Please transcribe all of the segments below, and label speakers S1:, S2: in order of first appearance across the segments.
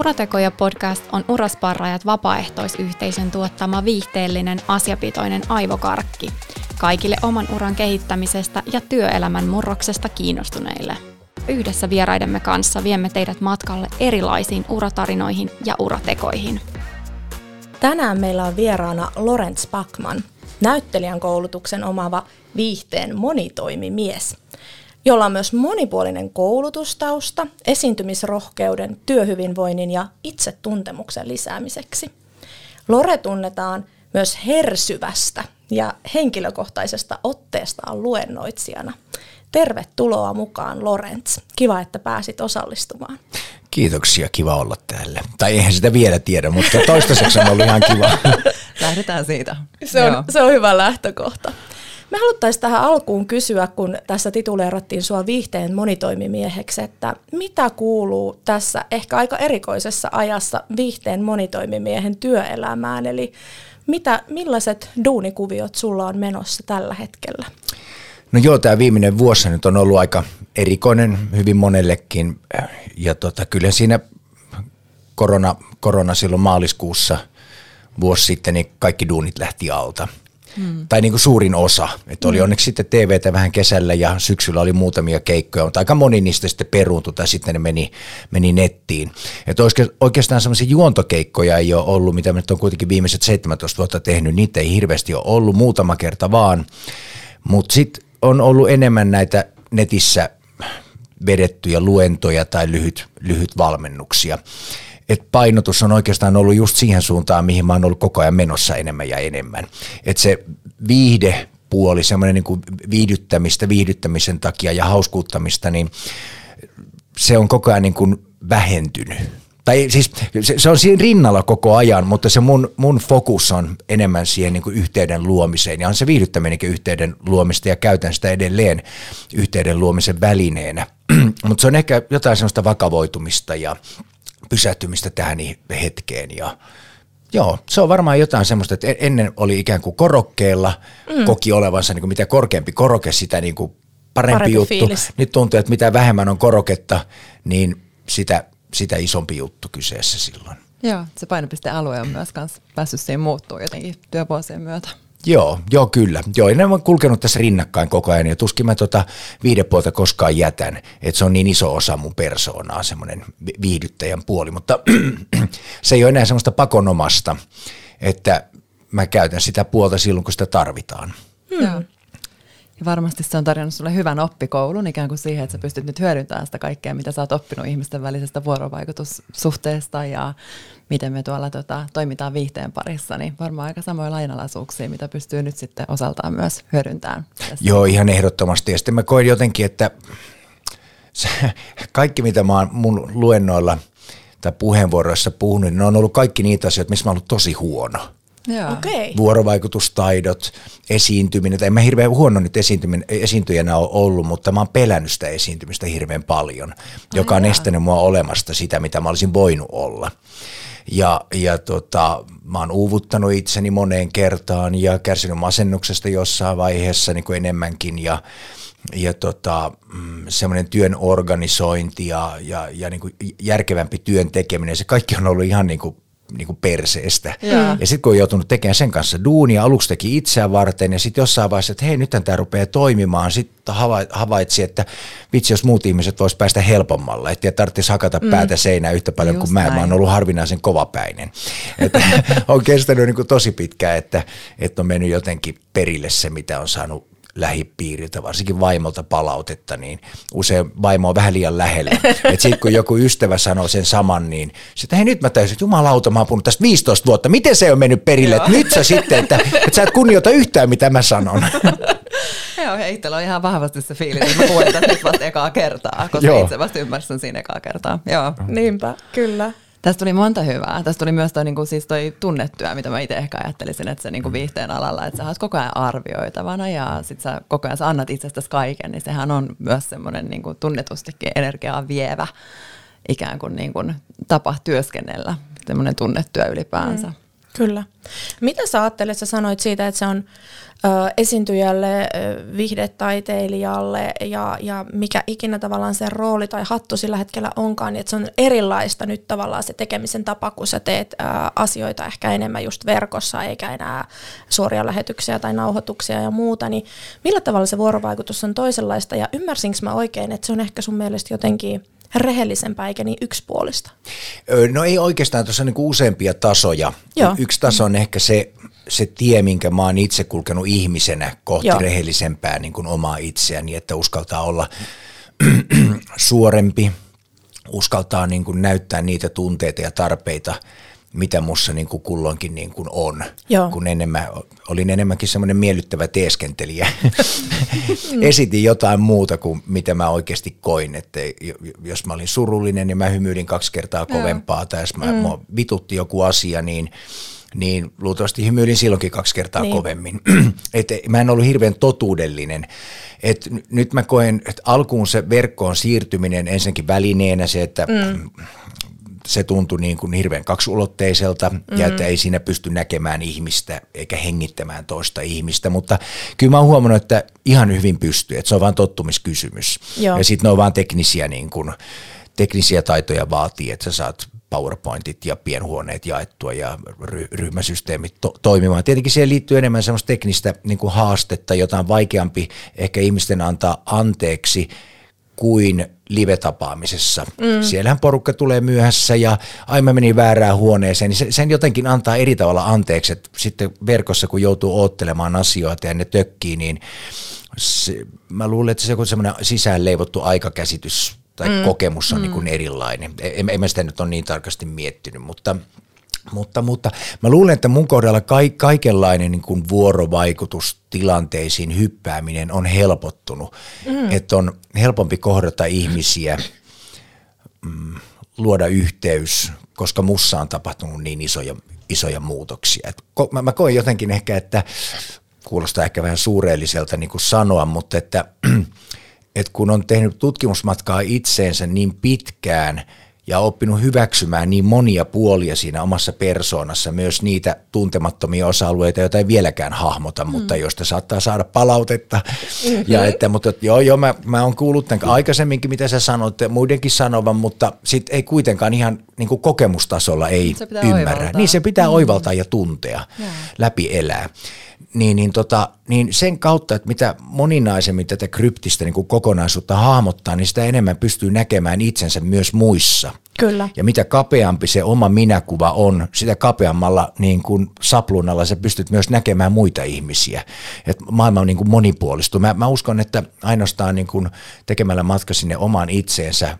S1: Uratekoja podcast on Urasparrajat vapaaehtoisyhteisön tuottama viihteellinen asiapitoinen aivokarkki. Kaikille oman uran kehittämisestä ja työelämän murroksesta kiinnostuneille. Yhdessä vieraidemme kanssa viemme teidät matkalle erilaisiin uratarinoihin ja uratekoihin.
S2: Tänään meillä on vieraana Lorenz Backman, näyttelijän koulutuksen omaava viihteen monitoimimies – jolla on myös monipuolinen koulutustausta esiintymisrohkeuden, työhyvinvoinnin ja itsetuntemuksen lisäämiseksi. Lore tunnetaan myös hersyvästä ja henkilökohtaisesta otteestaan luennoitsijana. Tervetuloa mukaan, Lorenz. Kiva, että pääsit osallistumaan.
S3: Kiitoksia, kiva olla täällä. Tai eihän sitä vielä tiedä, mutta toistaiseksi on ollut ihan kiva.
S4: Lähdetään siitä.
S2: Se on, se on hyvä lähtökohta. Me haluttaisiin tähän alkuun kysyä, kun tässä tituleerattiin sua viihteen monitoimimieheksi, että mitä kuuluu tässä ehkä aika erikoisessa ajassa viihteen monitoimimiehen työelämään, eli mitä, millaiset duunikuviot sulla on menossa tällä hetkellä?
S3: No joo, tämä viimeinen vuosi nyt on ollut aika erikoinen hyvin monellekin. Ja tota, kyllä siinä korona, korona silloin maaliskuussa vuosi sitten, niin kaikki duunit lähti alta – Hmm. Tai niin kuin suurin osa. Että oli hmm. onneksi sitten TVtä vähän kesällä ja syksyllä oli muutamia keikkoja, mutta aika moni niistä sitten peruuntui tai sitten ne meni, meni nettiin. Että oikeastaan semmoisia juontokeikkoja ei ole ollut, mitä nyt on kuitenkin viimeiset 17 vuotta tehnyt, niitä ei hirveästi ole ollut, muutama kerta vaan. Mutta sitten on ollut enemmän näitä netissä vedettyjä luentoja tai lyhyt, lyhyt valmennuksia että painotus on oikeastaan ollut just siihen suuntaan, mihin mä oon ollut koko ajan menossa enemmän ja enemmän. Että se viihde puoli, semmoinen niin viihdyttämistä, viihdyttämisen takia ja hauskuuttamista, niin se on koko ajan niin kuin vähentynyt. Tai siis se, se on siinä rinnalla koko ajan, mutta se mun, mun fokus on enemmän siihen niin kuin yhteyden luomiseen. Ja on se viihdyttäminenkin yhteyden luomista ja käytän sitä edelleen yhteyden luomisen välineenä. mutta se on ehkä jotain sellaista vakavoitumista ja pysähtymistä tähän hetkeen ja Joo, se on varmaan jotain semmoista, että ennen oli ikään kuin korokkeella, mm. koki olevansa niin kuin mitä korkeampi koroke, sitä niin kuin parempi, parempi juttu. Fiilis. Nyt tuntuu, että mitä vähemmän on koroketta, niin sitä, sitä isompi juttu kyseessä silloin.
S4: Joo, se painopistealue on myös kans päässyt siihen muuttuu jotenkin työvuosien myötä.
S3: Joo, joo kyllä. Joo, ne on kulkenut tässä rinnakkain koko ajan ja tuskin mä tota viidepuolta koskaan jätän, että se on niin iso osa mun persoonaa, semmoinen viihdyttäjän puoli, mutta se ei ole enää semmoista pakonomasta, että mä käytän sitä puolta silloin, kun sitä tarvitaan.
S4: Hmm. Joo. Ja varmasti se on tarjonnut sulle hyvän oppikoulun ikään kuin siihen, että sä pystyt nyt hyödyntämään sitä kaikkea, mitä sä oot oppinut ihmisten välisestä vuorovaikutussuhteesta ja miten me tuolla tota, toimitaan viihteen parissa, niin varmaan aika samoja lainalaisuuksia, mitä pystyy nyt sitten osaltaan myös hyödyntämään.
S3: Joo, ihan ehdottomasti. Ja sitten mä koin jotenkin, että kaikki mitä mä oon mun luennoilla tai puheenvuoroissa puhunut, niin ne on ollut kaikki niitä asioita, missä mä oon ollut tosi huono.
S2: Okay.
S3: Vuorovaikutustaidot, esiintyminen. En mä hirveän huono nyt esiintyjänä ole ollut, mutta mä oon pelännyt sitä esiintymistä hirveän paljon, joka on estänyt mua olemasta sitä, mitä mä olisin voinut olla. Ja, ja tota, mä oon uuvuttanut itseni moneen kertaan ja kärsinyt masennuksesta jossain vaiheessa niin kuin enemmänkin. Ja, ja tota, mm, semmoinen työn organisointi ja, ja, ja niin kuin järkevämpi työn tekeminen, se kaikki on ollut ihan niin kuin niin kuin perseestä. Ja, ja sitten kun on joutunut tekemään sen kanssa duunia, aluksi teki itseään varten ja sitten jossain vaiheessa, että hei nythän tämä rupeaa toimimaan, sitten havaitsi, että vitsi jos muut ihmiset vois päästä helpommalla, että tarvitsisi hakata mm. päätä seinään yhtä paljon Just kuin mä, näin. mä oon ollut harvinaisen kovapäinen. että on kestänyt niin kuin tosi pitkään, että, että on mennyt jotenkin perille se, mitä on saanut lähipiiriltä, varsinkin vaimolta palautetta, niin usein vaimo on vähän liian lähellä. Että sitten kun joku ystävä sanoo sen saman, niin sitten hei nyt mä täysin, että jumalauta, mä oon puhunut tästä 15 vuotta, miten se on mennyt perille, että nyt sä sitten, että, että sä et kunnioita yhtään mitä mä sanon.
S4: Joo, itsellä on ihan vahvasti se fiilis, että mä puhun tästä nyt vasta ekaa kertaa, koska Joo. itse vasta ymmärsin siinä ekaa kertaa. Joo.
S2: Niinpä, kyllä.
S4: Tästä tuli monta hyvää. Tästä tuli myös toi, niin kuin, siis toi tunnettyä, mitä mä itse ehkä ajattelisin, että se niin kuin viihteen alalla, että sä oot koko ajan arvioitavana ja sit sä koko ajan sä annat itsestäsi kaiken, niin sehän on myös semmoinen niin kuin tunnetustikin energiaa vievä ikään kuin, niin kuin tapa työskennellä, semmoinen tunnettyä ylipäänsä. Mm.
S2: Kyllä. Mitä sä ajattelet, sä sanoit siitä, että se on esiintyjälle, vihdetaiteilijalle ja, ja mikä ikinä tavallaan se rooli tai hattu sillä hetkellä onkaan, niin että se on erilaista nyt tavallaan se tekemisen tapa, kun sä teet ää, asioita ehkä enemmän just verkossa eikä enää suoria lähetyksiä tai nauhoituksia ja muuta, niin millä tavalla se vuorovaikutus on toisenlaista? Ja ymmärsinkö mä oikein, että se on ehkä sun mielestä jotenkin rehellisempää eikä niin yksipuolista?
S3: No ei oikeastaan, tuossa on niin useampia tasoja. Joo. Yksi taso on ehkä se, se tie, minkä mä oon itse kulkenut ihmisenä kohti Joo. rehellisempää niin kuin omaa itseäni, että uskaltaa olla suorempi, uskaltaa niin kuin näyttää niitä tunteita ja tarpeita, mitä mussa niin kuin kulloinkin niin kuin on. Joo. Kun enemmän, olin enemmänkin semmoinen miellyttävä teeskentelijä. Esitin jotain muuta kuin mitä mä oikeasti koin. Että jos mä olin surullinen, niin mä hymyilin kaksi kertaa kovempaa. Tai jos mä, mm. vitutti joku asia, niin niin luultavasti hymyilin silloinkin kaksi kertaa niin. kovemmin. Et mä en ollut hirveän totuudellinen. Et nyt mä koen, että alkuun se verkkoon siirtyminen ensinnäkin välineenä se, että mm se tuntui niin kuin hirveän kaksulotteiselta mm-hmm. ja että ei siinä pysty näkemään ihmistä eikä hengittämään toista ihmistä, mutta kyllä mä oon huomannut, että ihan hyvin pystyy, että se on vain tottumiskysymys. Joo. Ja sitten ne on vaan teknisiä, niin kuin, teknisiä taitoja vaatii, että sä saat PowerPointit ja pienhuoneet jaettua ja ry- ryhmäsysteemit to- toimimaan. Tietenkin siihen liittyy enemmän semmoista teknistä niin kuin haastetta, jota on vaikeampi ehkä ihmisten antaa anteeksi kuin live-tapaamisessa. Mm. Siellähän porukka tulee myöhässä ja ai mä menin väärään huoneeseen, niin se, sen jotenkin antaa eri tavalla anteeksi, että sitten verkossa kun joutuu oottelemaan asioita ja ne tökkii, niin se, mä luulen, että se on semmoinen sisään leivottu aikakäsitys tai mm. kokemus on mm. niin kuin erilainen. En, en mä sitä nyt ole niin tarkasti miettinyt, mutta mutta, mutta mä luulen, että mun kohdalla ka- kaikenlainen niin kuin vuorovaikutus tilanteisiin hyppääminen on helpottunut. Mm. Että on helpompi kohdata ihmisiä, mm, luoda yhteys, koska mussa on tapahtunut niin isoja, isoja muutoksia. Et ko- mä, mä koen jotenkin ehkä, että kuulostaa ehkä vähän suureelliselta niin kuin sanoa, mutta että, että kun on tehnyt tutkimusmatkaa itseensä niin pitkään – ja oppinut hyväksymään niin monia puolia siinä omassa persoonassa, myös niitä tuntemattomia osa-alueita, joita ei vieläkään hahmota, mm. mutta joista saattaa saada palautetta. Mm-hmm. Ja että, mutta joo, joo, mä, mä oon kuullut tämän aikaisemminkin, mitä sä sanoit, muidenkin sanovan, mutta sit ei kuitenkaan ihan niin kuin kokemustasolla ei ymmärrä. Oivaltaa. Niin se pitää mm. oivaltaa ja tuntea, yeah. läpi elää niin, niin, tota, niin sen kautta, että mitä moninaisemmin tätä kryptistä niin kuin kokonaisuutta hahmottaa, niin sitä enemmän pystyy näkemään itsensä myös muissa.
S2: Kyllä.
S3: Ja mitä kapeampi se oma minäkuva on, sitä kapeammalla niin kuin sapluunalla sä pystyt myös näkemään muita ihmisiä. Et maailma on niin kuin monipuolistu. Mä, mä uskon, että ainoastaan niin kuin tekemällä matka sinne omaan itseensä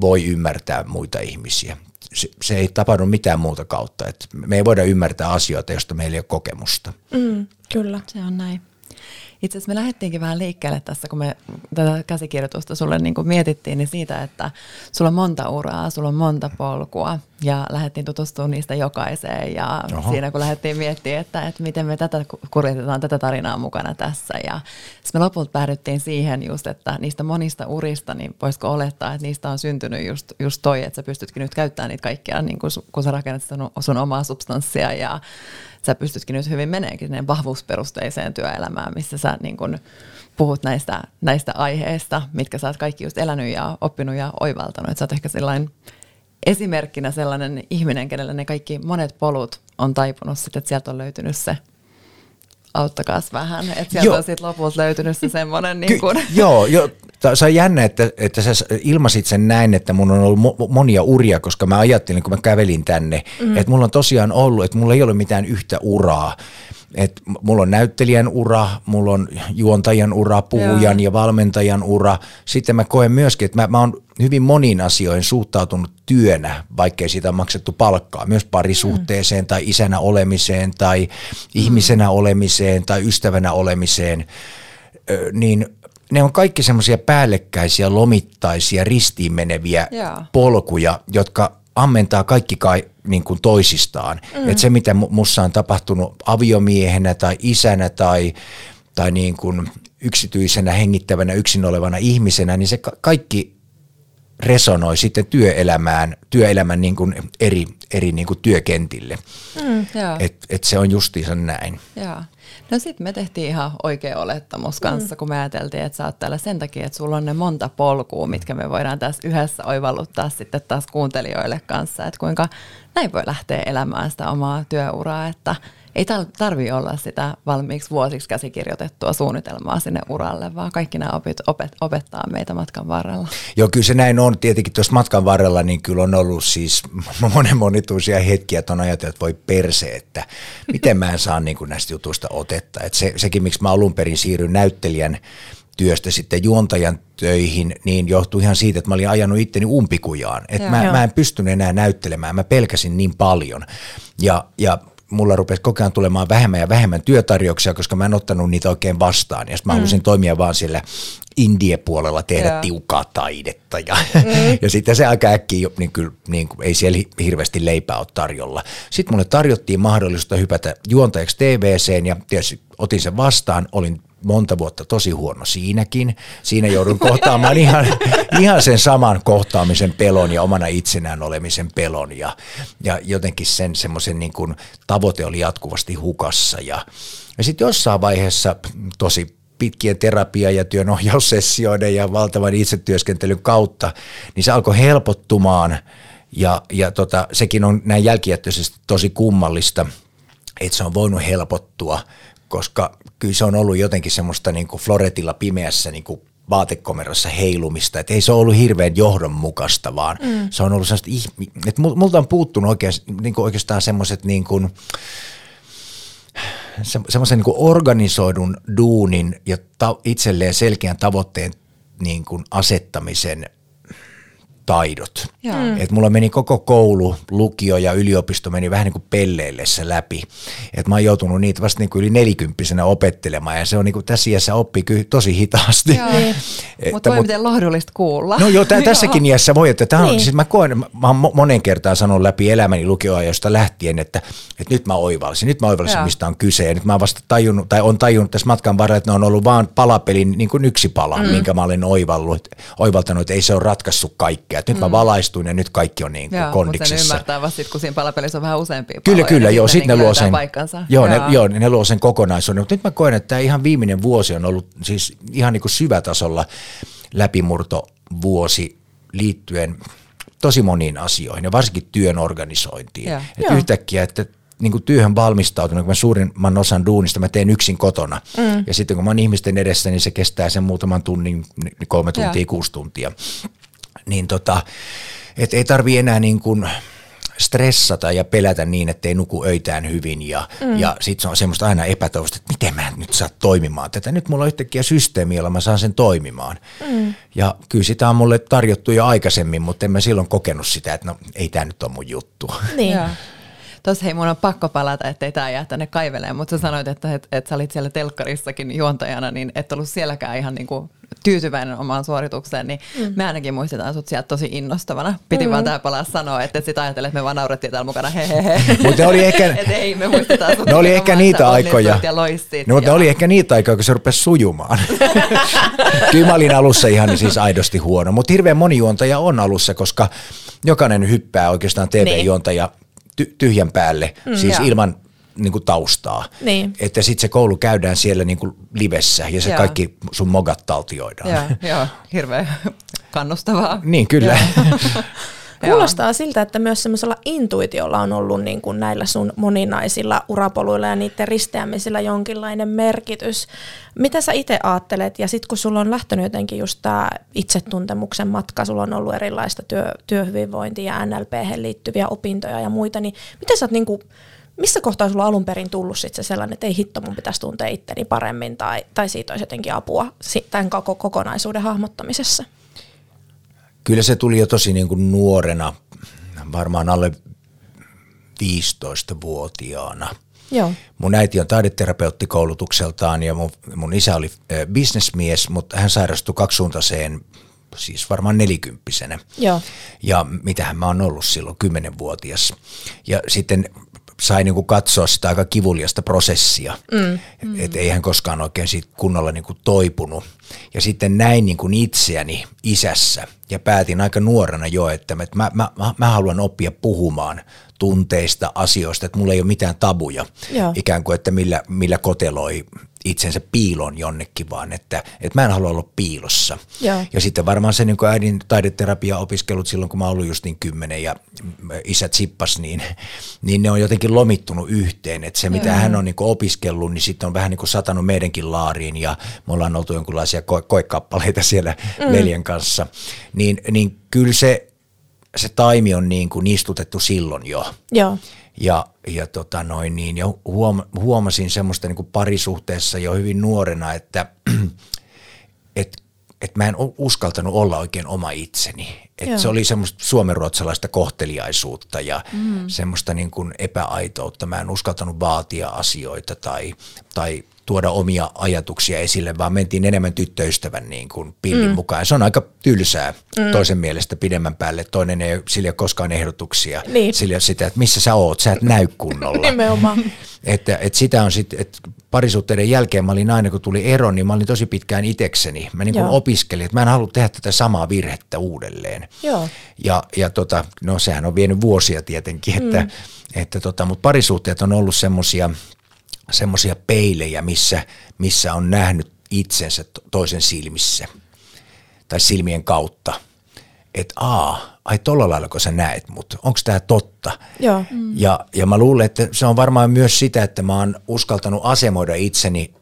S3: voi ymmärtää muita ihmisiä se, se ei tapahdu mitään muuta kautta. Et me ei voida ymmärtää asioita, joista meillä ei ole kokemusta.
S2: Mm, kyllä.
S4: Se on näin. Itse asiassa me lähdettiinkin vähän liikkeelle tässä, kun me tätä käsikirjoitusta sulle niin kuin mietittiin, niin siitä, että sulla on monta uraa, sulla on monta polkua ja lähdettiin tutustumaan niistä jokaiseen ja Oho. siinä kun lähdettiin miettimään, että, että miten me tätä kuljetetaan tätä tarinaa mukana tässä ja me lopulta päädyttiin siihen just, että niistä monista urista, niin voisiko olettaa, että niistä on syntynyt just, just toi, että sä pystytkin nyt käyttämään niitä kaikkia, niin kun, kun sä rakennat sun, sun omaa substanssia ja sä pystytkin nyt hyvin meneekin vahvuusperusteiseen työelämään, missä sä niin kun puhut näistä, näistä aiheista, mitkä sä oot kaikki just elänyt ja oppinut ja oivaltanut. Että sä oot ehkä sellainen esimerkkinä sellainen ihminen, kenelle ne kaikki monet polut on taipunut sitten, että sieltä on löytynyt se auttakaas vähän, että sieltä joo. on sitten lopulta löytynyt se semmoinen niin kuin.
S3: Joo, jo, se on jännä, että, että sä ilmasit sen näin, että mun on ollut mo- monia uria, koska mä ajattelin, kun mä kävelin tänne, mm. että mulla on tosiaan ollut, että mulla ei ole mitään yhtä uraa. Et mulla on näyttelijän ura, mulla on juontajan ura, puhujan Joo. ja valmentajan ura. Sitten mä koen myöskin, että mä, mä oon hyvin moniin asioihin suhtautunut työnä, vaikkei siitä on maksettu palkkaa, myös parisuhteeseen mm. tai isänä olemiseen tai mm. ihmisenä olemiseen tai ystävänä olemiseen, ö, niin ne on kaikki semmoisia päällekkäisiä, lomittaisia, ristiin meneviä yeah. polkuja, jotka ammentaa kaikki kai, niin kuin toisistaan. Mm. Et se, mitä mussa on tapahtunut aviomiehenä tai isänä tai, tai niin kuin yksityisenä, hengittävänä, yksin olevana ihmisenä, niin se ka- kaikki resonoi sitten työelämään, työelämän niin kuin eri, eri niin kuin työkentille. Mm, et, et se on justiinsa näin.
S4: Joo. No sitten me tehtiin ihan oikea olettamus kanssa, mm. kun me ajateltiin, että sä oot täällä sen takia, että sulla on ne monta polkua, mitkä me voidaan tässä yhdessä oivalluttaa sitten taas kuuntelijoille kanssa, että kuinka näin voi lähteä elämään sitä omaa työuraa, että ei tarvi olla sitä valmiiksi vuosiksi käsikirjoitettua suunnitelmaa sinne uralle, vaan kaikki nämä opit opet, opettaa meitä matkan varrella.
S3: Joo, kyllä se näin on. Tietenkin tuossa matkan varrella niin kyllä on ollut siis monen monituisia hetkiä, että on ajatellut, että voi perse, että miten mä en saa niin kuin näistä jutuista otetta. Että se, sekin, miksi mä alun perin siirryn näyttelijän työstä sitten juontajan töihin, niin johtui ihan siitä, että mä olin ajanut itteni umpikujaan. Että mä, mä en pystynyt enää näyttelemään, mä pelkäsin niin paljon. Ja, ja mulla rupesi koko ajan tulemaan vähemmän ja vähemmän työtarjouksia, koska mä en ottanut niitä oikein vastaan. Ja mä mm. halusin toimia vaan sillä indie-puolella tehdä yeah. tiukaa taidetta. Ja, mm. ja sitten se aika äkkiä, niin kyllä niin kuin, ei siellä hirveästi leipää ole tarjolla. Sitten mulle tarjottiin mahdollisuutta hypätä juontajaksi TVCen ja tietysti otin sen vastaan, olin monta vuotta tosi huono siinäkin. Siinä joudun kohtaamaan ihan, ihan sen saman kohtaamisen pelon ja omana itsenään olemisen pelon. Ja, ja jotenkin sen semmoisen niin tavoite oli jatkuvasti hukassa. Ja, ja sitten jossain vaiheessa tosi pitkien terapia- ja työnohjaussessioiden ja valtavan itsetyöskentelyn kautta, niin se alkoi helpottumaan. Ja, ja tota, sekin on näin jälkijättöisesti tosi kummallista, että se on voinut helpottua – koska kyllä se on ollut jotenkin semmoista niin kuin floretilla pimeässä niin kuin vaatekomerossa heilumista, että ei se ole ollut hirveän johdonmukaista, vaan mm. se on ollut sellaista, että multa on puuttunut oikein, niin kuin oikeastaan semmoiset niin kuin, semmoisen niin organisoidun duunin ja ta- itselleen selkeän tavoitteen niin kuin asettamisen taidot. Mm. Et mulla meni koko koulu, lukio ja yliopisto meni vähän niin kuin pelleillessä läpi. Et mä oon joutunut niitä vasta niin kuin yli nelikymppisenä opettelemaan ja se on niin kuin tässä iässä oppii kyllä tosi hitaasti.
S4: Mutta voi mut, miten lohdullista kuulla.
S3: No joo, tää, tässäkin iässä voi, että tämä on, niin. siis mä koen, mä oon monen kertaan sanonut läpi elämäni lukioajosta lähtien, että, että nyt mä oivalsin, nyt mä oivalsin, joo. mistä on kyse ja nyt mä oon vasta tajunnut, tai on tajunnut tässä matkan varrella, että ne on ollut vaan palapelin niin kuin yksi pala, mm. minkä mä olen oivallut, oivaltanut, että ei se ole ratkaissut kaikkea. Et nyt mm. mä valaistuin ja nyt kaikki on niin kuin joo, kondiksessa. Mutta
S4: sen ymmärtää vasta kun siinä palapelissä on vähän useampia
S3: Kyllä, paloja, kyllä, joo, sitten niin ne luo sen, paikkansa. Joo, ne, joo, ne luo sen kokonaisuuden, mutta nyt mä koen, että tämä ihan viimeinen vuosi on ollut siis ihan niin kuin syvätasolla läpimurto vuosi liittyen tosi moniin asioihin ja varsinkin työn organisointiin. Yeah. Että yhtäkkiä, että niin kuin työhön valmistautunut, kun mä suurimman osan duunista mä teen yksin kotona. Mm. Ja sitten kun mä oon ihmisten edessä, niin se kestää sen muutaman tunnin, kolme tuntia, yeah. kuusi tuntia niin tota, et ei tarvi enää niin kuin stressata ja pelätä niin, että ei nuku öitään hyvin ja, mm. ja sitten se on semmoista aina epätoivosta, että miten mä nyt saa toimimaan tätä. Nyt mulla on yhtäkkiä systeemi, jolla mä saan sen toimimaan. Mm. Ja kyllä sitä on mulle tarjottu jo aikaisemmin, mutta en mä silloin kokenut sitä, että no ei tämä nyt ole mun juttu.
S4: Niin. Tuossa hei, mun on pakko palata, ettei tämä jää tänne kaiveleen, mutta sä sanoit, että et, et sä olit siellä telkkarissakin juontajana, niin et ollut sielläkään ihan niinku tyytyväinen omaan suoritukseen, niin mm. me ainakin muistetaan sut sieltä tosi innostavana. Piti mm. vaan tää palaa sanoa, että sit ajattelee, että me vaan naurettiin täällä mukana, hehehe.
S3: Mutta oli ehkä,
S4: et ei, me muistetaan sut
S3: ne oli ehkä niitä aikoja. Ja no, mutta oli ehkä niitä aikoja, kun se rupesi sujumaan. Kyllä mä olin alussa ihan siis aidosti huono, mutta hirveän moni juontaja on alussa, koska jokainen hyppää oikeastaan TV-juontaja ty- tyhjän päälle, mm, siis joo. ilman niin kuin taustaa. Niin. Että sitten se koulu käydään siellä niin kuin livessä ja se joo. kaikki sun mogat taltioidaan.
S4: Joo, joo. hirveän kannustavaa.
S3: niin, kyllä.
S2: Kuulostaa siltä, että myös semmoisella intuitiolla on ollut niin kuin näillä sun moninaisilla urapoluilla ja niiden risteämisillä jonkinlainen merkitys. Mitä sä itse ajattelet? Ja sitten kun sulla on lähtenyt jotenkin just tämä itsetuntemuksen matka, sulla on ollut erilaista työ, työhyvinvointia ja NLP liittyviä opintoja ja muita, niin miten sä oot niin kuin missä kohtaa sulla alun perin tullut sit se sellainen, että ei hitto, mun pitäisi tuntea itteni paremmin tai, tai siitä olisi jotenkin apua tämän koko kokonaisuuden hahmottamisessa?
S3: Kyllä se tuli jo tosi niin kuin nuorena, varmaan alle 15-vuotiaana. Joo. Mun äiti on taideterapeuttikoulutukseltaan ja mun, mun isä oli äh, bisnesmies, mutta hän sairastui kaksisuuntaiseen siis varmaan nelikymppisenä. Joo. Ja mitähän mä oon ollut silloin, kymmenenvuotias. Ja sitten sai niin kuin katsoa sitä aika kivuliasta prosessia, mm. mm. että ei hän koskaan oikein siitä kunnolla niin kuin toipunut. Ja sitten näin niin kuin itseäni isässä, ja päätin aika nuorena jo, että mä, mä, mä, mä haluan oppia puhumaan tunteista, asioista, että mulla ei ole mitään tabuja, Joo. ikään kuin, että millä, millä koteloi itsensä piilon jonnekin, vaan että, että mä en halua olla piilossa. Joo. Ja sitten varmaan se niin kuin äidin taideterapia opiskelut silloin, kun mä ollut just niin kymmenen ja isä tsippas, niin, niin ne on jotenkin lomittunut yhteen. Että se, mitä Joo. hän on niin kuin opiskellut, niin sitten on vähän niin kuin satanut meidänkin laariin ja me ollaan oltu jonkinlaisia ko- koekappaleita siellä mm. veljen kanssa. Niin, niin kyllä se, se taimi on niin kuin istutettu silloin jo. Joo. Ja, ja, tota noin niin, ja huom, huomasin semmoista niin kuin parisuhteessa jo hyvin nuorena, että et, et mä en uskaltanut olla oikein oma itseni. Et se oli semmoista suomenruotsalaista kohteliaisuutta ja mm. semmoista niin kuin epäaitoutta. Mä en uskaltanut vaatia asioita tai, tai tuoda omia ajatuksia esille, vaan mentiin enemmän tyttöystävän niin kuin pillin mm. mukaan. Se on aika tylsää mm. toisen mielestä pidemmän päälle. Toinen ei sillä koskaan ehdotuksia. Niin. Sillä sitä, että missä sä oot, sä et näy kunnolla.
S2: Nimenomaan.
S3: Että, että sitä on sitten, että parisuhteiden jälkeen mä olin aina, kun tuli ero, niin mä olin tosi pitkään itekseni. Mä niin kuin opiskelin, että mä en halua tehdä tätä samaa virhettä uudelleen. Joo. Ja, ja tota, no sehän on vienyt vuosia tietenkin, että, mm. että tota, mutta parisuhteet on ollut semmoisia semmoisia peilejä, missä, missä on nähnyt itsensä toisen silmissä tai silmien kautta. Että aa, ai tolla lailla kun sä näet mut, onko tämä totta? Joo. Mm. Ja, ja mä luulen, että se on varmaan myös sitä, että mä oon uskaltanut asemoida itseni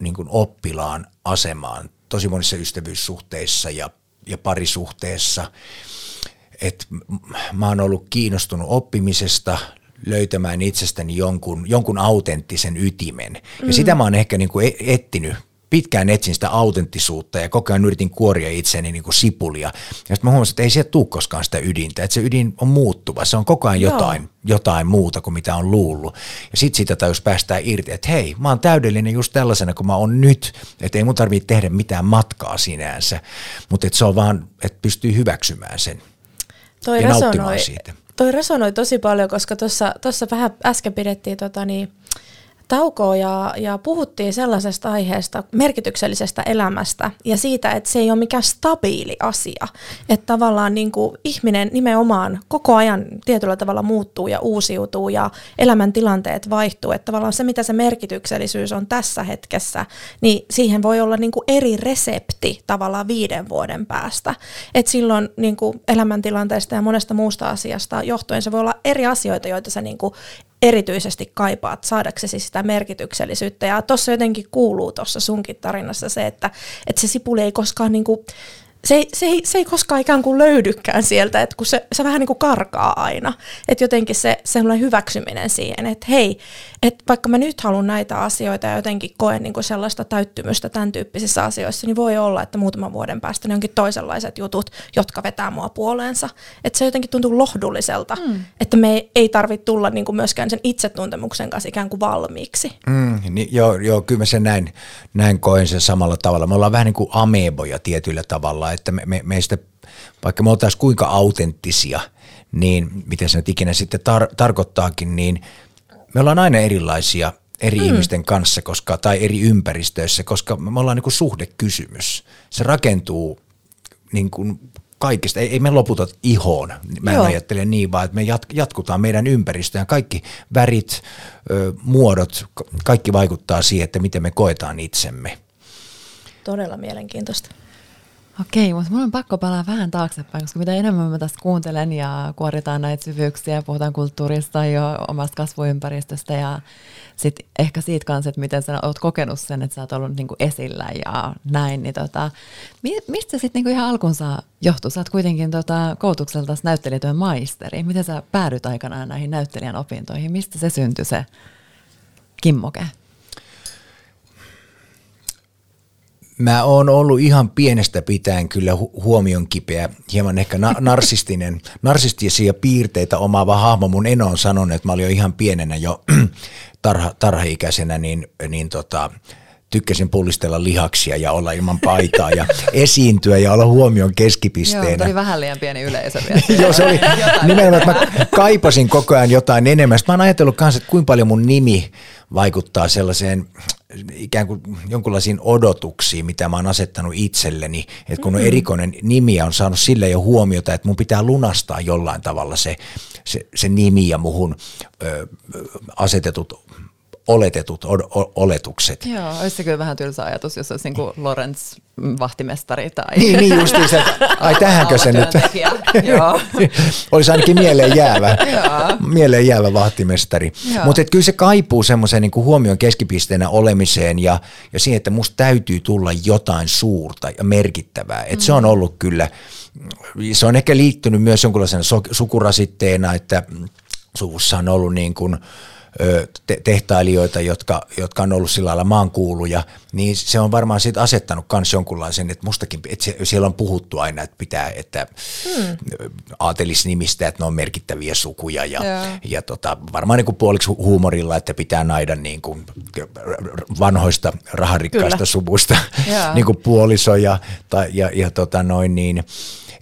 S3: niin kuin oppilaan asemaan tosi monissa ystävyyssuhteissa ja, ja parisuhteessa. Et mä oon ollut kiinnostunut oppimisesta, löytämään itsestäni jonkun, jonkun autenttisen ytimen. Ja mm. sitä mä oon ehkä niin kuin e-, etsinyt pitkään etsin sitä autenttisuutta ja koko ajan yritin kuoria itseäni niin kuin sipulia. Ja sitten mä huomasin, että ei sieltä tule koskaan sitä ydintä, että se ydin on muuttuva, se on koko ajan jotain, jotain muuta kuin mitä on luullut. Ja sitten siitä tajus päästää irti, että hei, mä oon täydellinen just tällaisena kuin mä oon nyt, että ei mun tarvitse tehdä mitään matkaa sinänsä, mutta että se on vaan, että pystyy hyväksymään sen Toi ja nauttimaan siitä
S2: toi resonoi tosi paljon, koska tuossa vähän äsken pidettiin tota niin, taukoa ja, ja puhuttiin sellaisesta aiheesta, merkityksellisestä elämästä ja siitä, että se ei ole mikään stabiili asia. Että tavallaan niin kuin ihminen nimenomaan koko ajan tietyllä tavalla muuttuu ja uusiutuu ja elämäntilanteet vaihtuu. Että tavallaan se, mitä se merkityksellisyys on tässä hetkessä, niin siihen voi olla niin kuin eri resepti tavallaan viiden vuoden päästä. Että silloin niin kuin elämäntilanteesta ja monesta muusta asiasta johtuen se voi olla eri asioita, joita sä niin kuin erityisesti kaipaat saadaksesi sitä merkityksellisyyttä. Ja tuossa jotenkin kuuluu tuossa sunkin tarinassa se, että, että se sipuli ei koskaan niin kuin, se ei, se, ei, se ei koskaan ikään kuin löydykään sieltä, että kun se, se vähän niin kuin karkaa aina. Että jotenkin se sellainen hyväksyminen siihen, että hei, että vaikka mä nyt haluan näitä asioita ja jotenkin koen niin kuin sellaista täyttymystä tämän tyyppisissä asioissa, niin voi olla, että muutaman vuoden päästä ne onkin toisenlaiset jutut, jotka vetää mua puoleensa. Että se jotenkin tuntuu lohdulliselta, mm. että me ei, ei tarvitse tulla niin kuin myöskään sen itsetuntemuksen kanssa ikään kuin valmiiksi.
S3: Mm, niin, joo, joo, kyllä mä sen näin, näin koen sen samalla tavalla. Me ollaan vähän niin kuin ameboja tietyllä tavalla, että me, me, meistä, vaikka me oltaisiin kuinka autenttisia, niin miten se nyt ikinä sitten tar- tarkoittaakin, niin me ollaan aina erilaisia eri mm. ihmisten kanssa koska, tai eri ympäristöissä, koska me ollaan niin kuin suhdekysymys. Se rakentuu niin kuin kaikista, ei, ei me loputa ihoon, mä en ajattele niin, vaan että me jat, jatkutaan meidän ympäristöön. Kaikki värit, ö, muodot, kaikki vaikuttaa siihen, että miten me koetaan itsemme.
S2: Todella mielenkiintoista.
S4: Okei, mutta mun on pakko palaa vähän taaksepäin, koska mitä enemmän mä tästä kuuntelen ja kuoritaan näitä syvyyksiä, puhutaan kulttuurista ja omasta kasvuympäristöstä ja sitten ehkä siitä kanssa, että miten sä oot kokenut sen, että sä oot ollut niinku esillä ja näin, niin tota, mistä se sitten niinku ihan alkunsa johtui? Sä oot kuitenkin tota, koulutukselta näyttelijätyön maisteri. Miten sä päädyt aikanaan näihin näyttelijän opintoihin? Mistä se syntyi se kimmoke?
S3: Mä oon ollut ihan pienestä pitäen kyllä huomion kipeä, hieman ehkä na- narsistinen, narsistisia piirteitä omaava hahmo. Mun eno on sanonut, että mä olin jo ihan pienenä jo tarha, tarhaikäisenä, niin, niin tota, tykkäsin pullistella lihaksia ja olla ilman paitaa ja esiintyä ja olla huomion keskipisteenä.
S4: Joo, oli vähän liian pieni yleisö vielä.
S3: Joo, se oli nimenomaan, että mä kaipasin koko ajan jotain enemmän. Sitten mä oon ajatellut kanssa, että kuinka paljon mun nimi vaikuttaa sellaiseen ikään kuin jonkinlaisiin odotuksiin, mitä mä oon asettanut itselleni. Että kun on erikoinen nimi ja on saanut sille jo huomiota, että mun pitää lunastaa jollain tavalla se, se, se nimi ja muhun ö, asetetut oletetut o- oletukset.
S4: Joo, olisi se kyllä vähän tylsä ajatus, jos olisi niin kuin Lorenz vahtimestari tai...
S3: Niin, niin justiin se, ai tähänkö se nyt?
S4: Joo.
S3: olisi ainakin mieleen jäävä, mieleen jäävä vahtimestari. Mutta kyllä se kaipuu semmoiseen niin huomion keskipisteenä olemiseen ja, ja siihen, että musta täytyy tulla jotain suurta ja merkittävää. Et mm. se on ollut kyllä, se on ehkä liittynyt myös jonkunlaisena sukurasitteena, että suvussa on ollut niin kuin – te- tehtailijoita, jotka, jotka on ollut sillä lailla maankuuluja, niin se on varmaan siitä asettanut myös jonkunlaisen, että mustakin, että siellä on puhuttu aina, että pitää, että hmm. aatelisnimistä, että ne on merkittäviä sukuja ja, ja. ja tota, varmaan niin kuin puoliksi huumorilla, että pitää naida niin kuin vanhoista raharikkaista Kyllä. suvusta niin kuin puolisoja tai, ja, ja tota noin niin,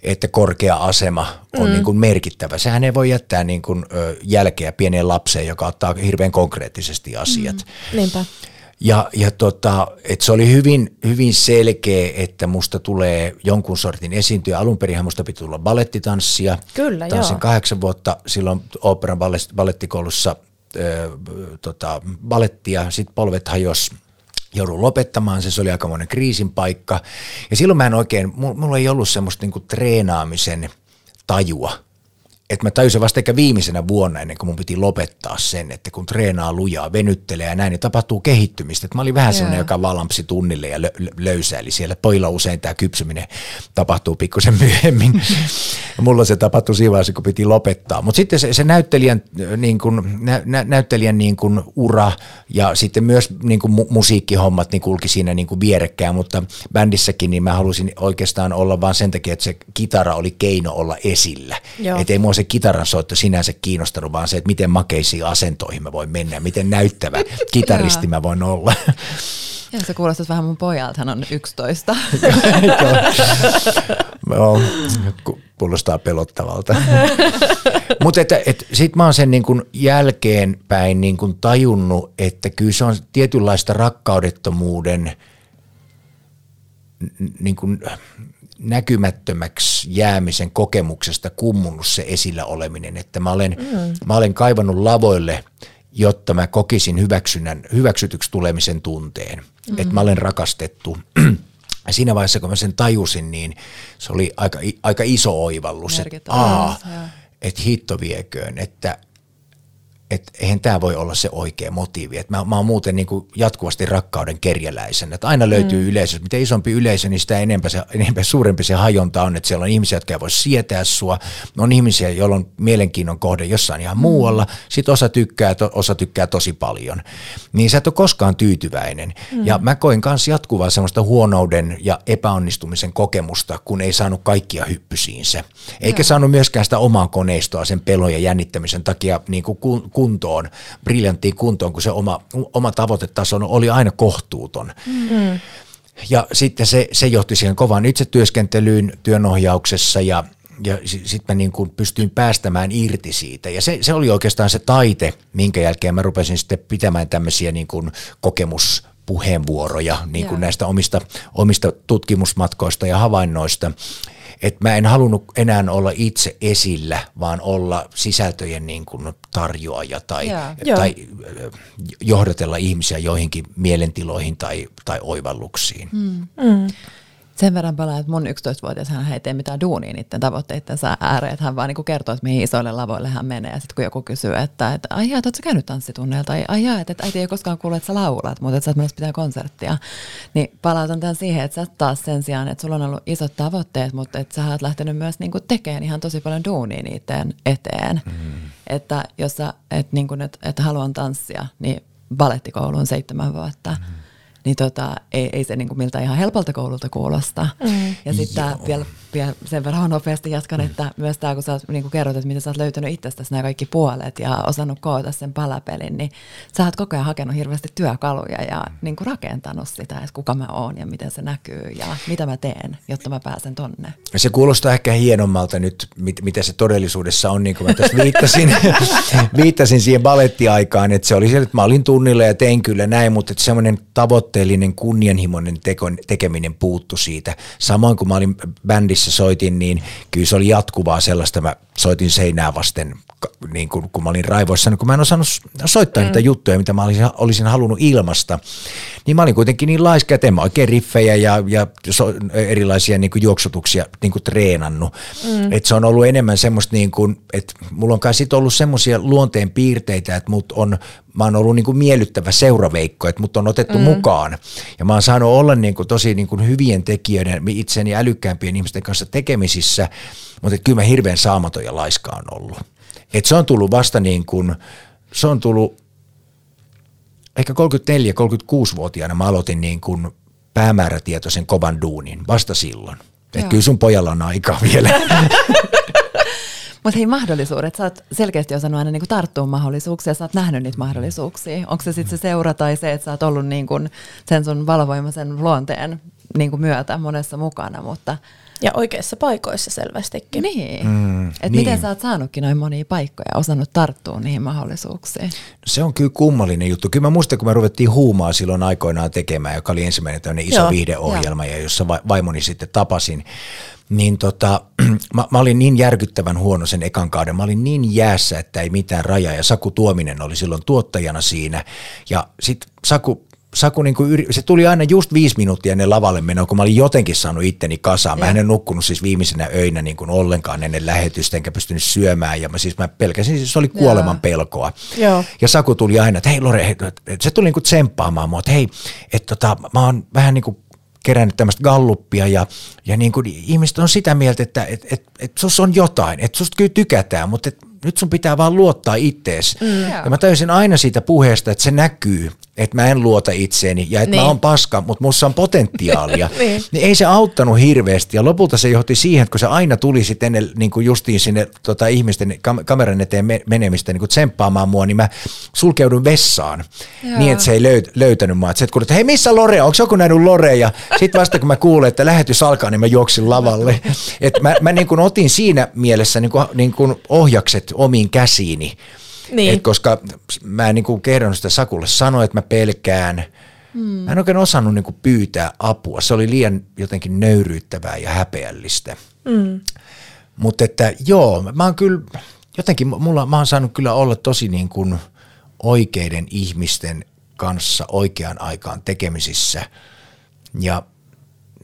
S3: että korkea asema on mm. niin kuin merkittävä. Sehän ei voi jättää niin kuin, jälkeä pieneen lapseen, joka ottaa hirveän konkreettisesti asiat.
S2: Mm. Niinpä.
S3: Ja, ja tota, et se oli hyvin, hyvin selkeä, että musta tulee jonkun sortin esiintyjä. Alun perin musta piti tulla ballettitanssia.
S2: Kyllä,
S3: Tanssin joo. kahdeksan vuotta silloin operan ballettikoulussa ö, tota, ballettia, sitten polvet hajos joudun lopettamaan, se oli aikamoinen kriisin paikka. Ja silloin mä en oikein, mulla ei ollut semmoista niinku treenaamisen tajua että mä tajusin vasta ehkä viimeisenä vuonna ennen kuin mun piti lopettaa sen, että kun treenaa lujaa, venyttelee ja näin, niin tapahtuu kehittymistä. Että mä olin vähän sellainen, joka valampsi tunnille ja lö- löysäili siellä. Pojilla usein tämä kypsyminen tapahtuu pikkusen myöhemmin. Mulla se tapahtui siinä vaiheessa, kun piti lopettaa. Mutta sitten se, se näyttelijän, niin kun, nä, nä, näyttelijän niin kun ura ja sitten myös niin kun mu- musiikkihommat niin kulki siinä niin kun vierekkään, mutta bändissäkin niin mä halusin oikeastaan olla vain sen takia, että se kitara oli keino olla esillä. Että ei mua se kitaran soitto sinänsä kiinnostanut, vaan se, että miten makeisiin asentoihin mä voin mennä, miten näyttävä kitaristi mä voin olla.
S4: Joo, se kuulostaa vähän mun pojalta, hän on 11.
S3: Joo, kuulostaa pelottavalta. Mutta että, et, sit mä oon sen niin kun jälkeenpäin niin kun tajunnut, että kyllä se on tietynlaista rakkaudettomuuden niin kun, näkymättömäksi jäämisen kokemuksesta kummunut se esillä oleminen, että mä olen, mm. mä olen kaivannut lavoille, jotta mä kokisin hyväksynnän, hyväksytyksi tulemisen tunteen, mm. että mä olen rakastettu. Ja siinä vaiheessa, kun mä sen tajusin, niin se oli aika, aika iso oivallus, että, että hitto vieköön, että että eihän tämä voi olla se oikea motiivi. Et mä, mä oon muuten niin kuin jatkuvasti rakkauden kerjäläisen. Että aina löytyy mm. yleisö. Mitä isompi yleisö, niin sitä enempää, se, enempää suurempi se hajonta on. Että siellä on ihmisiä, jotka ei voi sietää sua. On ihmisiä, joilla on mielenkiinnon kohde jossain ihan mm. muualla. Sitten osa tykkää, to, osa tykkää tosi paljon. Niin sä et ole koskaan tyytyväinen. Mm. Ja mä koin kanssa jatkuvaa semmoista huonouden ja epäonnistumisen kokemusta, kun ei saanut kaikkia hyppysiinsä. Eikä ja. saanut myöskään sitä omaa koneistoa sen pelon ja jännittämisen takia niin kuin kuntoon, briljanttiin kuntoon, kun se oma, oma tavoitetaso oli aina kohtuuton. Mm. Ja sitten se, se johti siihen kovaan itsetyöskentelyyn työnohjauksessa ja ja sitten mä niin kuin pystyin päästämään irti siitä. Ja se, se oli oikeastaan se taite, minkä jälkeen mä rupesin sitten pitämään tämmöisiä niin kuin kokemuspuheenvuoroja niin kuin näistä omista, omista tutkimusmatkoista ja havainnoista että mä en halunnut enää olla itse esillä, vaan olla sisältöjen niin kuin tarjoaja tai, yeah. tai johdatella ihmisiä joihinkin mielentiloihin tai, tai oivalluksiin. Mm. Mm
S4: sen verran palaa, että mun 11-vuotias hän ei tee mitään duunia niiden tavoitteittensa ääreen, että hän vaan niin kertoo, että mihin isoille lavoille hän menee. Ja sitten kun joku kysyy, että, että ai jaa, että sä käynyt tanssitunneilla, tai ai jaa, että, että äiti ei koskaan kuullut, että sä laulat, mutta että sä et pitää konserttia. Niin palautan tämän siihen, että sä taas sen sijaan, että sulla on ollut isot tavoitteet, mutta että sä oot lähtenyt myös niin kuin tekemään ihan tosi paljon duunia niiden eteen. Mm. Että jos sä, et, niin kuin, että, että haluan tanssia, niin balettikouluun seitsemän vuotta. Mm niin tota, ei, ei se niinku miltä ihan helpolta koululta kuulosta. Mm. Ja sitten vielä vielä sen verran nopeasti jatkan, mm. että myös tämä, kun sä oot, niin kuin kerrot, että miten sä oot löytänyt itsestäsi nämä kaikki puolet ja osannut koota sen palapelin, niin sä oot koko ajan hakenut hirveästi työkaluja ja niin kuin rakentanut sitä, että kuka mä oon ja miten se näkyy ja mitä mä teen, jotta mä pääsen tonne.
S3: Se kuulostaa ehkä hienommalta nyt, mit, mitä se todellisuudessa on, niin kuin mä tässä viittasin, viittasin siihen balettiaikaan, että se oli siellä, että mä olin tunnilla ja tein kyllä näin, mutta että semmoinen tavoitteellinen, kunnianhimoinen teko, tekeminen puuttu siitä. Samoin kuin mä olin bändissä soitin, niin kyllä se oli jatkuvaa sellaista, mä soitin seinää vasten, niin kun, kun mä olin raivoissa, niin kun mä en osannut soittaa mm. niitä juttuja, mitä mä olisin, olisin halunnut ilmasta, niin mä olin kuitenkin niin laiska, että en mä oikein riffejä ja, ja so, erilaisia niin kuin juoksutuksia niin kuin treenannut. Mm. Et se on ollut enemmän semmoista, niin kuin, että mulla on kai sit ollut semmoisia luonteen piirteitä, että mut on, mä oon ollut niin kuin miellyttävä seuraveikko, että mut on otettu mm. mukaan. Ja mä oon saanut olla niin kuin tosi niin kuin hyvien tekijöiden, itseni älykkäämpien ihmisten kanssa tekemisissä, mutta kyllä mä hirveän saamaton ja laiska on ollut. Et se on tullut vasta niin kuin, se on tullut ehkä 34-36-vuotiaana mä aloitin niin kuin päämäärätietoisen kovan duunin vasta silloin. Että kyllä sun pojalla on aikaa vielä.
S4: Mutta hei mahdollisuudet, sä oot selkeästi osannut aina niinku tarttua mahdollisuuksia, sä oot nähnyt niitä mahdollisuuksia. Onko se sitten se seura tai se, että sä oot ollut niinku sen sun valvoimaisen luonteen niinku myötä monessa mukana, mutta –
S2: ja oikeissa paikoissa selvästikin.
S4: Niin. Mm, Et niin. miten sä oot saanutkin noin monia paikkoja, osannut tarttua niihin mahdollisuuksiin?
S3: Se on kyllä kummallinen juttu. Kyllä mä muistan, kun me ruvettiin huumaa silloin aikoinaan tekemään, joka oli ensimmäinen tämmöinen iso Joo, viihdeohjelma, ja jossa vaimoni sitten tapasin niin tota, mä, mä, olin niin järkyttävän huono sen ekan kauden. Mä olin niin jäässä, että ei mitään rajaa. Ja Saku Tuominen oli silloin tuottajana siinä. Ja sitten Saku Saku, niin kuin, se tuli aina just viisi minuuttia ennen lavalle menoa, kun mä olin jotenkin saanut itteni kasaan. Mä en nukkunut siis viimeisenä öinä niin kuin ollenkaan ennen lähetystä, enkä pystynyt syömään. Ja mä, siis mä pelkäsin, siis se oli kuoleman pelkoa. Joo. Ja Saku tuli aina, että hei Lore, se tuli niin kuin tsemppaamaan mua, että hei, että tota, mä oon vähän niin kuin kerännyt tämmöistä galluppia ja, ja niin kuin ihmiset on sitä mieltä, että et, et, et sus on jotain, että susta kyllä tykätään, mutta et nyt sun pitää vaan luottaa ittees. Mm. Ja mä täysin aina siitä puheesta, että se näkyy, että mä en luota itseeni ja että niin. mä oon paska, mutta mussa on potentiaalia. niin. niin ei se auttanut hirveästi ja lopulta se johti siihen, että kun se aina tuli sitten ennen niin kuin justiin sinne tota, ihmisten kam- kameran eteen menemistä niin kuin tsemppaamaan mua, niin mä sulkeudun vessaan Joo. niin, että se ei löyt- löytänyt mua. Että että hei missä Lore, onko joku nähnyt Lore? Ja sitten vasta kun mä kuulen, että lähetys alkaa, niin mä juoksin lavalle. Et mä, mä niin kuin otin siinä mielessä niin kuin, niin kuin ohjakset omiin käsiini. Niin. Et koska mä en niin kerronut sitä Sakulle sanoa, että mä pelkään. Hmm. Mä en oikein osannut niin pyytää apua. Se oli liian jotenkin nöyryyttävää ja häpeällistä. Hmm. Mutta että joo, mä oon kyllä, jotenkin mulla, mä oon saanut kyllä olla tosi niin kuin oikeiden ihmisten kanssa oikeaan aikaan tekemisissä. Ja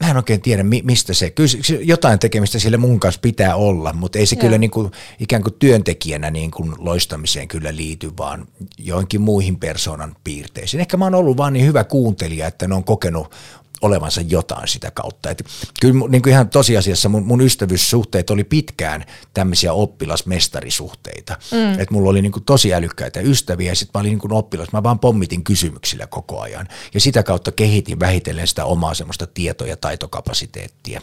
S3: mä en oikein tiedä, mistä se, kyllä jotain tekemistä sille mun kanssa pitää olla, mutta ei se Joo. kyllä niin kuin, ikään kuin työntekijänä niin kuin loistamiseen kyllä liity, vaan joinkin muihin persoonan piirteisiin. Ehkä mä oon ollut vaan niin hyvä kuuntelija, että ne on kokenut olevansa jotain sitä kautta. Et kyllä niin kuin ihan tosiasiassa mun, mun ystävyyssuhteet oli pitkään tämmöisiä oppilasmestarisuhteita. Mm. Että mulla oli niin kuin tosi älykkäitä ystäviä ja sitten mä olin niin kuin oppilas. Mä vaan pommitin kysymyksillä koko ajan. Ja sitä kautta kehitin vähitellen sitä omaa semmoista tieto- ja taitokapasiteettia.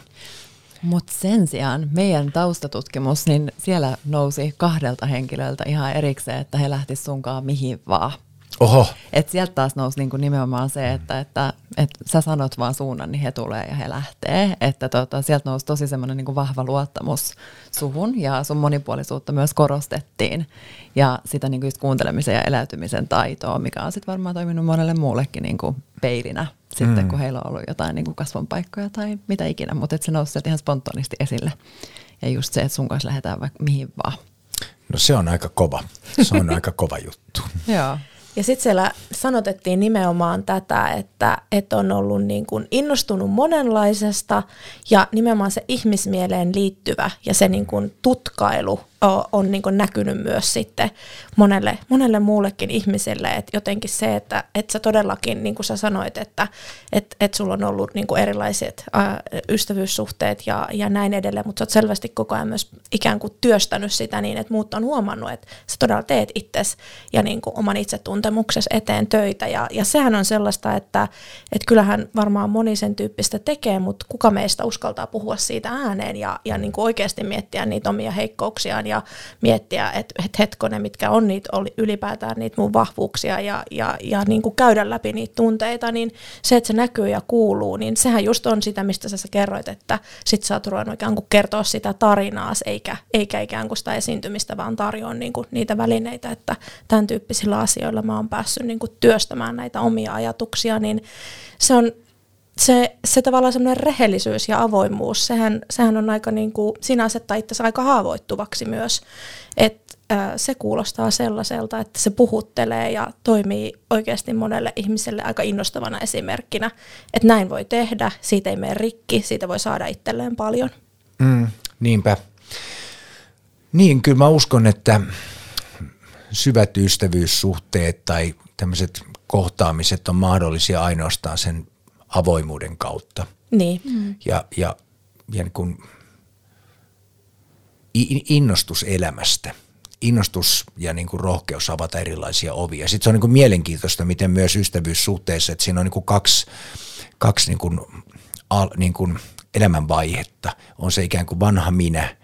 S4: Mutta sen sijaan meidän taustatutkimus, niin siellä nousi kahdelta henkilöltä ihan erikseen, että he lähtisivät sunkaan mihin vaan.
S3: Oho.
S4: Et sieltä taas nousi niinku nimenomaan se, että, että, että sä sanot vaan suunnan, niin he tulee ja he lähtee. Että tota, sieltä nousi tosi semmoinen niinku vahva luottamus suhun ja sun monipuolisuutta myös korostettiin. Ja sitä niinku just kuuntelemisen ja eläytymisen taitoa, mikä on sitten varmaan toiminut monelle muullekin niinku peilinä sitten, mm. kun heillä on ollut jotain niinku kasvonpaikkoja tai mitä ikinä. Mutta se nousi sieltä ihan spontaanisti esille. Ja just se, että sun kanssa lähdetään vaikka mihin vaan.
S3: No se on aika kova. Se on aika kova juttu.
S2: Joo. Ja sitten siellä sanotettiin nimenomaan tätä, että, että on ollut niin kuin innostunut monenlaisesta ja nimenomaan se ihmismieleen liittyvä ja se niin kuin tutkailu on niin näkynyt myös sitten monelle, monelle muullekin ihmiselle, että jotenkin se, että, että sä todellakin, niin kuin sä sanoit, että että että sulla on ollut niin erilaiset ystävyyssuhteet ja, ja näin edelleen, mutta sä oot selvästi koko ajan myös ikään kuin työstänyt sitä niin, että muut on huomannut, että sä todella teet itsesi ja niin kuin oman itsetuntemuksesi eteen töitä. Ja, ja sehän on sellaista, että, että kyllähän varmaan moni sen tyyppistä tekee, mutta kuka meistä uskaltaa puhua siitä ääneen ja, ja niin kuin oikeasti miettiä niitä omia heikkouksiaan ja miettiä, että, että hetkonen, mitkä on niitä oli ylipäätään niitä mun vahvuuksia ja, ja, ja niin kuin käydä läpi niitä tunteita, niin se, että se näkyy ja kuuluu, niin sehän just on sitä, mistä sä, sä kerroit, että sit sä oot ruvennut ikään kuin kertoa sitä tarinaa, eikä, eikä ikään kuin sitä esiintymistä, vaan tarjoa niin kuin niitä välineitä, että tämän tyyppisillä asioilla mä oon päässyt niin kuin työstämään näitä omia ajatuksia, niin se on se, se tavallaan semmoinen rehellisyys ja avoimuus, sehän, sehän on aika niin kuin, siinä asettaa itse aika haavoittuvaksi myös, että se kuulostaa sellaiselta, että se puhuttelee ja toimii oikeasti monelle ihmiselle aika innostavana esimerkkinä, että näin voi tehdä, siitä ei mene rikki, siitä voi saada itselleen paljon.
S3: Mm, niinpä. Niin, kyllä mä uskon, että syvät ystävyyssuhteet tai tämmöiset kohtaamiset on mahdollisia ainoastaan sen avoimuuden kautta.
S2: Niin. Mm.
S3: Ja, ja, ja niin kuin innostus elämästä, innostus ja niin kuin rohkeus avata erilaisia ovia. Sitten se on niin kuin mielenkiintoista, miten myös ystävyyssuhteessa, että siinä on niin kuin kaksi, kaksi niin kuin, al, niin kuin elämänvaihetta. On se ikään kuin vanha minä,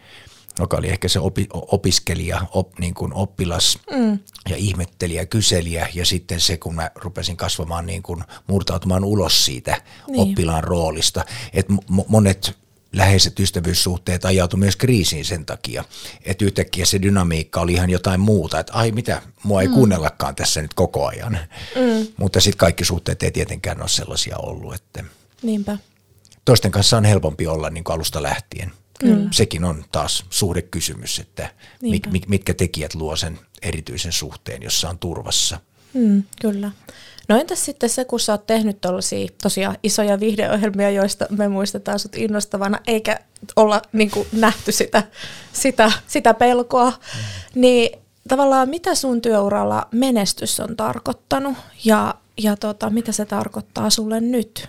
S3: joka oli ehkä se opi, opiskelija, op, niin kuin oppilas mm. ja ihmettelijä, kyselijä ja sitten se, kun mä rupesin kasvamaan niin kuin murtautumaan ulos siitä niin. oppilaan roolista, että monet läheiset ystävyyssuhteet ajautui myös kriisiin sen takia, että yhtäkkiä se dynamiikka oli ihan jotain muuta, että ai mitä, mua ei mm. kuunnellakaan tässä nyt koko ajan. Mm. Mutta sitten kaikki suhteet ei tietenkään ole sellaisia ollut. Että
S2: Niinpä.
S3: Toisten kanssa on helpompi olla niin kuin alusta lähtien. Kyllä. Sekin on taas suhde kysymys, että mit, mit, mitkä tekijät luo sen erityisen suhteen, jossa on turvassa.
S2: Mm, kyllä. No entäs sitten se, kun sä oot tehnyt tollaisia tosiaan isoja viihdeohjelmia, joista me muistetaan sut innostavana, eikä olla niin kuin, nähty sitä, sitä, sitä pelkoa, mm. niin tavallaan mitä sun työuralla menestys on tarkoittanut ja, ja tota, mitä se tarkoittaa sulle nyt?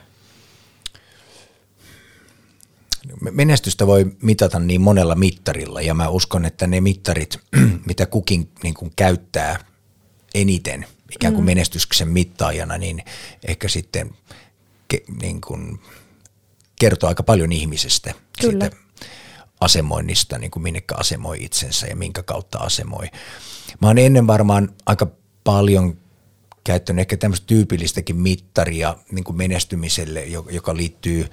S3: Menestystä voi mitata niin monella mittarilla ja mä uskon, että ne mittarit, mitä kukin niin kuin käyttää eniten ikään kuin mm. menestyksen mittaajana, niin ehkä sitten ke, niin kuin kertoo aika paljon ihmisestä. Kyllä. Siitä asemoinnista, niin kuin minnekä asemoi itsensä ja minkä kautta asemoi. Mä oon ennen varmaan aika paljon käyttänyt ehkä tämmöistä tyypillistäkin mittaria niin kuin menestymiselle, joka liittyy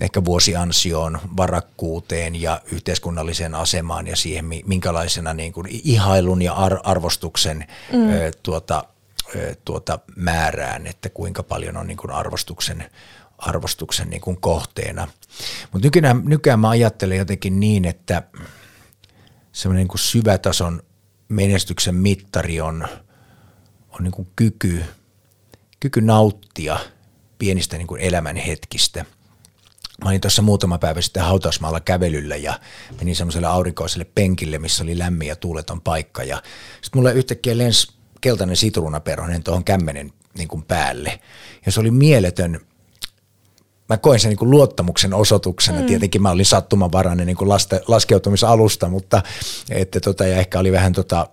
S3: ehkä vuosiansioon, varakkuuteen ja yhteiskunnalliseen asemaan ja siihen, minkälaisena niin kuin ihailun ja ar- arvostuksen mm. ö, tuota, ö, tuota määrään, että kuinka paljon on niin kuin arvostuksen, arvostuksen niin kuin kohteena. Mutta nykyään, nykyään mä ajattelen jotenkin niin, että semmoinen niin kuin syvätason menestyksen mittari on, on niin kuin kyky, kyky nauttia pienistä niin kuin elämän hetkistä – Mä olin tuossa muutama päivä sitten hautausmaalla kävelyllä ja menin semmoiselle aurinkoiselle penkille, missä oli lämmin ja tuuleton paikka. Ja sitten mulle yhtäkkiä lensi keltainen sitruunaperhonen tuohon kämmenen niin kuin päälle. Ja se oli mieletön, mä koin sen niin kuin luottamuksen osoituksena. Mm. Tietenkin mä olin sattumanvarainen niin kuin laste, laskeutumisalusta, mutta että tota, ja ehkä oli vähän tota,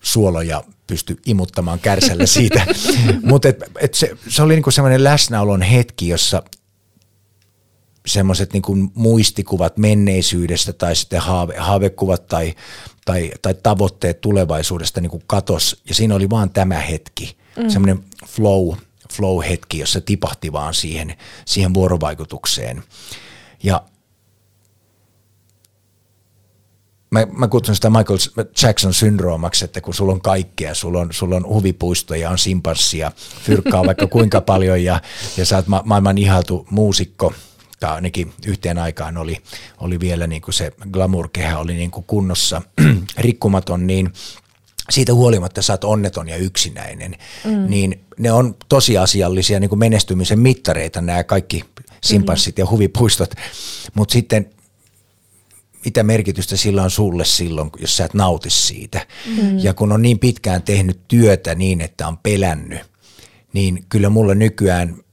S3: suoloja pysty imuttamaan kärsällä siitä. mutta et, et se, se oli niin semmoinen läsnäolon hetki, jossa semmoiset niin muistikuvat menneisyydestä tai sitten haave, haavekuvat tai, tai, tai tavoitteet tulevaisuudesta niin kuin katos ja siinä oli vaan tämä hetki, mm. semmoinen flow, flow-hetki, jossa tipahti vaan siihen, siihen vuorovaikutukseen. Ja mä, mä kutsun sitä Michael Jackson syndroomaksi, että kun sulla on kaikkea, sulla on, sulla on huvipuistoja, on simpanssia, fyrkkaa vaikka kuinka paljon ja, ja sä oot ma- maailman ihaltu muusikko – tai ainakin yhteen aikaan oli, oli vielä niin kuin se glamour-kehä oli niin kuin kunnossa rikkumaton, niin siitä huolimatta sä oot onneton ja yksinäinen, mm. niin ne on tosiasiallisia niin kuin menestymisen mittareita nämä kaikki simpanssit ja huvipuistot, mutta sitten mitä merkitystä sillä on sulle silloin, jos sä et nauti siitä. Mm. Ja kun on niin pitkään tehnyt työtä niin, että on pelännyt, niin kyllä mulla nykyään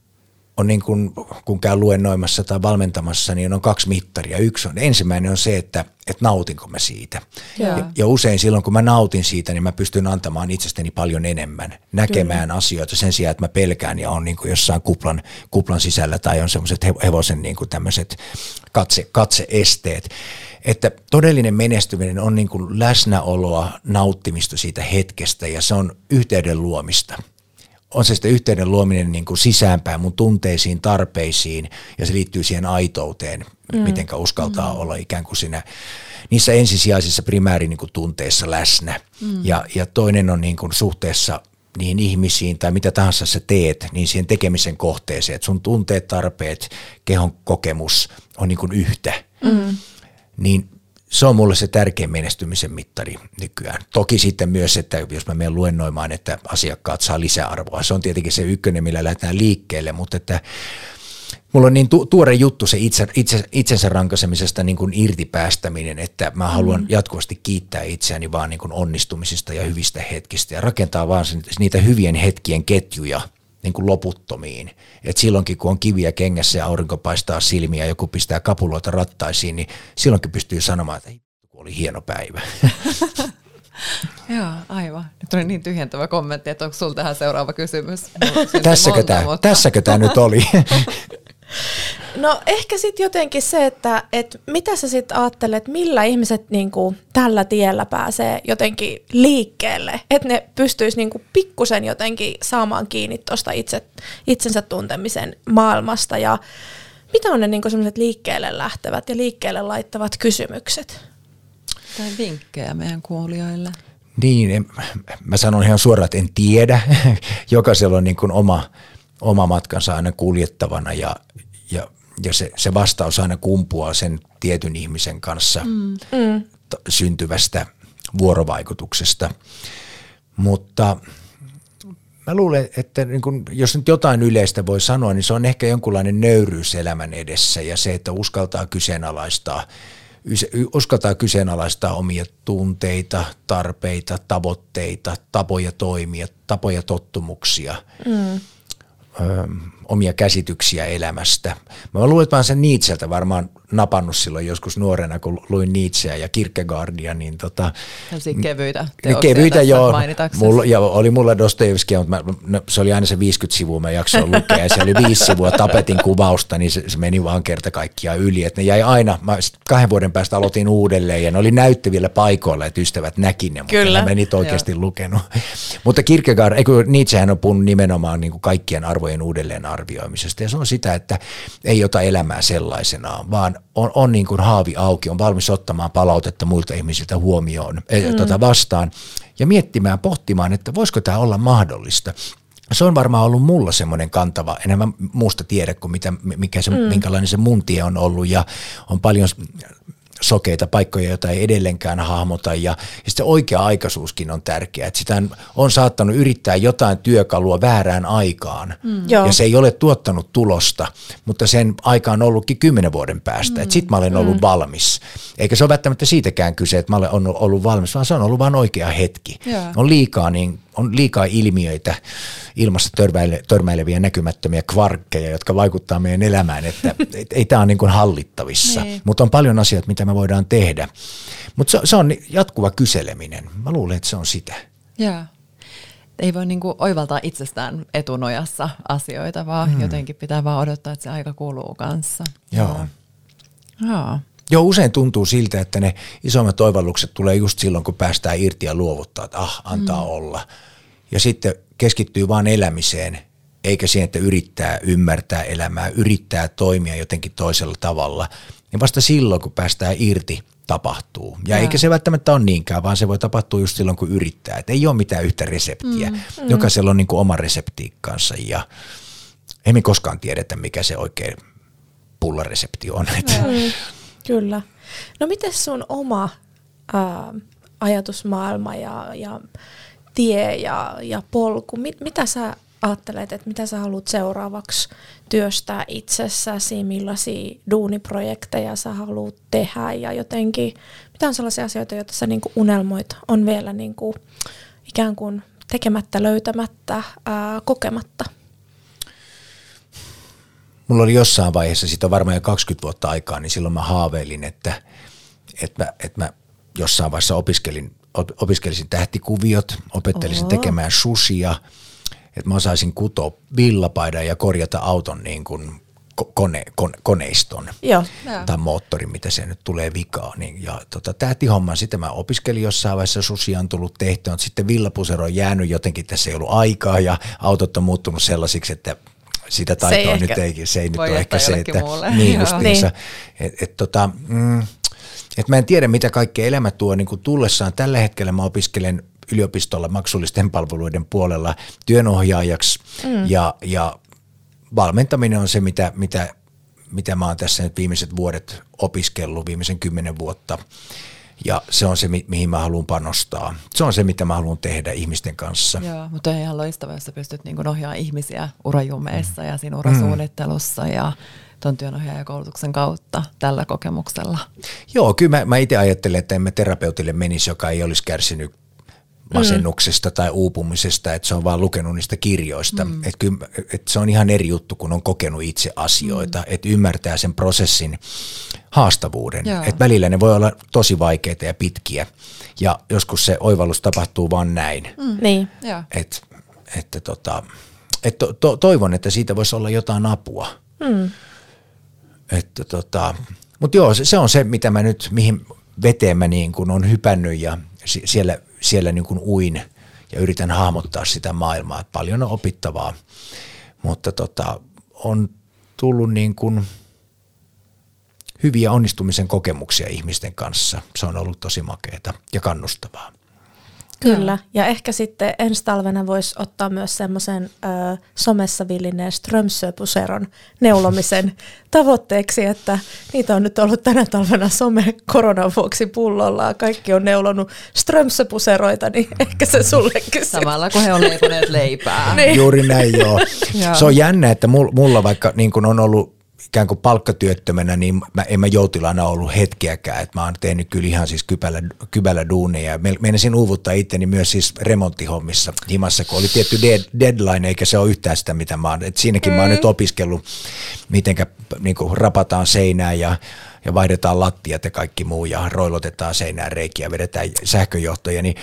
S3: on niin kuin, kun käy luennoimassa tai valmentamassa, niin on kaksi mittaria. Yksi on, ensimmäinen on se, että, että nautinko mä siitä. Ja, ja usein silloin, kun mä nautin siitä, niin mä pystyn antamaan itsestäni paljon enemmän, näkemään Kyllä. asioita sen sijaan, että mä pelkään ja on niin kuin jossain kuplan, kuplan sisällä tai on semmoiset hevosen niin kuin tämmöiset katse, katseesteet. Että todellinen menestyminen on niin kuin läsnäoloa, nauttimista siitä hetkestä ja se on yhteyden luomista on se sitten yhteyden luominen niin kuin sisäänpäin mun tunteisiin, tarpeisiin ja se liittyy siihen aitouteen, mm. mitenkä uskaltaa mm. olla ikään kuin siinä niissä ensisijaisissa primääri niin kuin tunteissa läsnä. Mm. Ja, ja toinen on niin kuin suhteessa niihin ihmisiin tai mitä tahansa sä teet, niin siihen tekemisen kohteeseen, että sun tunteet, tarpeet, kehon kokemus on niin kuin yhtä. Mm. Niin se on mulle se tärkein menestymisen mittari nykyään. Toki sitten myös, että jos mä menen luennoimaan, että asiakkaat saa lisäarvoa. Se on tietenkin se ykkönen, millä lähdetään liikkeelle, mutta että Mulla on niin tu- tuore juttu se itse, itse, itsensä rankaisemisesta niin kuin irtipäästäminen, että mä haluan mm. jatkuvasti kiittää itseäni vaan niin kuin onnistumisista ja hyvistä hetkistä ja rakentaa vaan sen, niitä hyvien hetkien ketjuja – niin kuin loputtomiin. Et silloinkin, kun on kiviä kengässä ja aurinko paistaa silmiä ja joku pistää kapuloita rattaisiin, niin silloinkin pystyy sanomaan, että oli hieno päivä.
S4: Joo, aivan. Nyt oli niin tyhjentävä kommentti, että onko sinulla tähän seuraava kysymys?
S3: tässäkö, tämä, mutta... tässäkö tämä nyt oli?
S2: No ehkä sitten jotenkin se, että et mitä sä sitten ajattelet, millä ihmiset niinku tällä tiellä pääsee jotenkin liikkeelle, että ne pystyisi niinku pikkusen jotenkin saamaan kiinni tuosta itse, itsensä tuntemisen maailmasta ja mitä on ne niinku sellaiset liikkeelle lähtevät ja liikkeelle laittavat kysymykset?
S4: Tai vinkkejä meidän kuulijoille.
S3: Niin, en, mä sanon ihan suoraan, että en tiedä. Jokaisella on niin kuin oma, oma matkansa aina kuljettavana ja, ja ja se, se vastaus aina kumpuaa sen tietyn ihmisen kanssa mm. T- syntyvästä vuorovaikutuksesta. Mutta mä luulen, että niin kun, jos nyt jotain yleistä voi sanoa, niin se on ehkä jonkunlainen nöyryys elämän edessä ja se, että uskaltaa kyseenalaistaa uskaltaa kyseenalaistaa omia tunteita, tarpeita, tavoitteita, tapoja toimia, tapoja tottumuksia. Mm ö, omia käsityksiä elämästä. Mä luulen, että mä sen Nietzseltä varmaan napannut silloin joskus nuorena, kun luin Nietzscheä ja Kierkegaardia. Niin tota,
S4: kevyitä
S3: Kevyitä, joo. Mulla, ja oli mulla Dostojevskia, mutta mä, no, se oli aina se 50 sivua, mä jaksoin lukea, ja se oli viisi sivua tapetin kuvausta, niin se, se meni vaan kerta kaikkiaan yli. Että ne jäi aina, mä kahden vuoden päästä aloitin uudelleen, ja ne oli näyttävillä paikoilla, että ystävät näki ne, mutta Kyllä. mä niitä oikeasti joo. lukenut. mutta Kierkegaard, eikö Nietzschehän on puhunut nimenomaan niin kuin kaikkien arvojen uudelleen arvioimisesta, ja se on sitä, että ei ota elämää sellaisenaan, vaan on, on niin kuin haavi auki, on valmis ottamaan palautetta muilta ihmisiltä huomioon eh, mm. tota vastaan ja miettimään, pohtimaan, että voisiko tämä olla mahdollista. Se on varmaan ollut mulla semmoinen kantava, enemmän muusta tiedä kuin mitä, mikä se, mm. minkälainen se mun tie on ollut ja on paljon sokeita paikkoja, joita ei edelleenkään hahmota ja, ja sitten oikea-aikaisuuskin on tärkeää, että sitä on saattanut yrittää jotain työkalua väärään aikaan mm. ja se ei ole tuottanut tulosta, mutta sen aika on ollutkin kymmenen vuoden päästä, mm. että sitten mä olen ollut mm. valmis. Eikä se ole välttämättä siitäkään kyse, että mä olen ollut valmis, vaan se on ollut vain oikea hetki. Yeah. On liikaa niin on liikaa ilmiöitä, ilmassa törmäile, törmäileviä näkymättömiä kvarkkeja, jotka vaikuttaa meidän elämään, että et, ei tämä ole niin kuin hallittavissa. Niin. Mutta on paljon asioita, mitä me voidaan tehdä. Mutta se, se on jatkuva kyseleminen. Mä luulen, että se on sitä.
S4: Joo. Ei voi niinku oivaltaa itsestään etunojassa asioita, vaan hmm. jotenkin pitää vaan odottaa, että se aika kuluu kanssa.
S3: Joo.
S4: Joo.
S3: Joo, usein tuntuu siltä, että ne isommat oivallukset tulee just silloin, kun päästään irti ja luovuttaa, että ah, antaa mm. olla. Ja sitten keskittyy vain elämiseen, eikä siihen, että yrittää ymmärtää elämää, yrittää toimia jotenkin toisella tavalla. Ja vasta silloin, kun päästään irti, tapahtuu. Ja, ja. eikä se välttämättä ole niinkään, vaan se voi tapahtua just silloin, kun yrittää. Et ei ole mitään yhtä reseptiä. Mm, mm. Jokaisella on niin kuin oma reseptiikkansa ja ei me koskaan tiedetä, mikä se oikein pullaresepti on. Mm.
S2: Kyllä. No miten sun oma ää, ajatusmaailma ja, ja tie ja, ja polku, mit, mitä sä ajattelet, että mitä sä haluat seuraavaksi työstää itsessäsi, millaisia duuniprojekteja sä haluat tehdä? Ja jotenkin, mitä on sellaisia asioita, joita sä niin unelmoit, on vielä niin kuin ikään kuin tekemättä, löytämättä, ää, kokematta?
S3: Mulla oli jossain vaiheessa, siitä on varmaan jo 20 vuotta aikaa, niin silloin mä haaveilin, että, että, mä, että mä jossain vaiheessa opiskelin, opiskelisin tähtikuviot, opettelisin Oho. tekemään susia, että mä osaisin kutoa villapaidan ja korjata auton niin kuin kone, kone, koneiston
S2: Joo.
S3: tai moottorin, mitä se nyt tulee vikaan. Niin, ja tota, tähtihomman sitten mä opiskelin jossain vaiheessa, susia on tullut tehtyä, mutta sitten villapusero on jäänyt jotenkin, tässä ei ollut aikaa ja autot on muuttunut sellaisiksi, että sitä taitoa se nyt ei, se ei nyt ole ehkä se, että niin justiinsa, niin. et, et, tota, mm, et mä en tiedä, mitä kaikkea elämä tuo niin kuin tullessaan. Tällä hetkellä mä opiskelen yliopistolla maksullisten palveluiden puolella työnohjaajaksi mm. ja, ja valmentaminen on se, mitä, mitä, mitä mä oon tässä nyt viimeiset vuodet opiskellut, viimeisen kymmenen vuotta. Ja se on se, mi- mihin mä haluan panostaa. Se on se, mitä mä haluan tehdä ihmisten kanssa.
S4: Joo, mutta on ihan loistavaa, jos sä pystyt niin ohjaamaan ihmisiä urajumeissa mm. ja siinä urasuunnittelussa mm. ja tuon työnohjaajakoulutuksen kautta tällä kokemuksella.
S3: Joo, kyllä mä, mä itse ajattelen, että emme terapeutille menisi, joka ei olisi kärsinyt masennuksesta mm. tai uupumisesta, että se on vaan lukenut niistä kirjoista. Mm. Että kyllä, et se on ihan eri juttu, kun on kokenut itse asioita, mm. että ymmärtää sen prosessin haastavuuden. Että välillä ne voi olla tosi vaikeita ja pitkiä ja joskus se oivallus tapahtuu vaan näin.
S2: Mm. Niin.
S3: Et, että tota, et to, to, toivon, että siitä voisi olla jotain apua. Mm. Että tota, mutta joo, se, se on se, mitä mä nyt, mihin veteen mä niin kun on hypännyt ja siellä siellä niin kuin uin ja yritän hahmottaa sitä maailmaa. Että paljon on opittavaa, mutta tota, on tullut niin kuin hyviä onnistumisen kokemuksia ihmisten kanssa. Se on ollut tosi makeata ja kannustavaa.
S2: Kyllä, ja ehkä sitten ensi talvena voisi ottaa myös semmoisen somessa villineen Strömsöpuseron neulomisen tavoitteeksi, että niitä on nyt ollut tänä talvena some koronan vuoksi pullolla. Kaikki on neulonut Strömsöpuseroita, niin ehkä se sullekin.
S4: Samalla kun he on leiponeet leipää.
S3: niin. Juuri näin joo. joo. Se on jännä, että mulla vaikka niin kun on ollut ikään kuin palkkatyöttömänä, niin mä, en mä joutilana ollut hetkeäkään. että mä oon tehnyt kyllä ihan siis kybällä, kybällä duuneja. Meinasin uuvuttaa itteni myös siis remonttihommissa himassa, kun oli tietty dead, deadline, eikä se ole yhtään sitä, mitä mä oon. Et siinäkin mm. mä oon nyt opiskellut, mitenkä niin rapataan seinää ja ja vaihdetaan lattiat ja kaikki muu ja roilotetaan seinään reikiä, vedetään sähköjohtoja, niin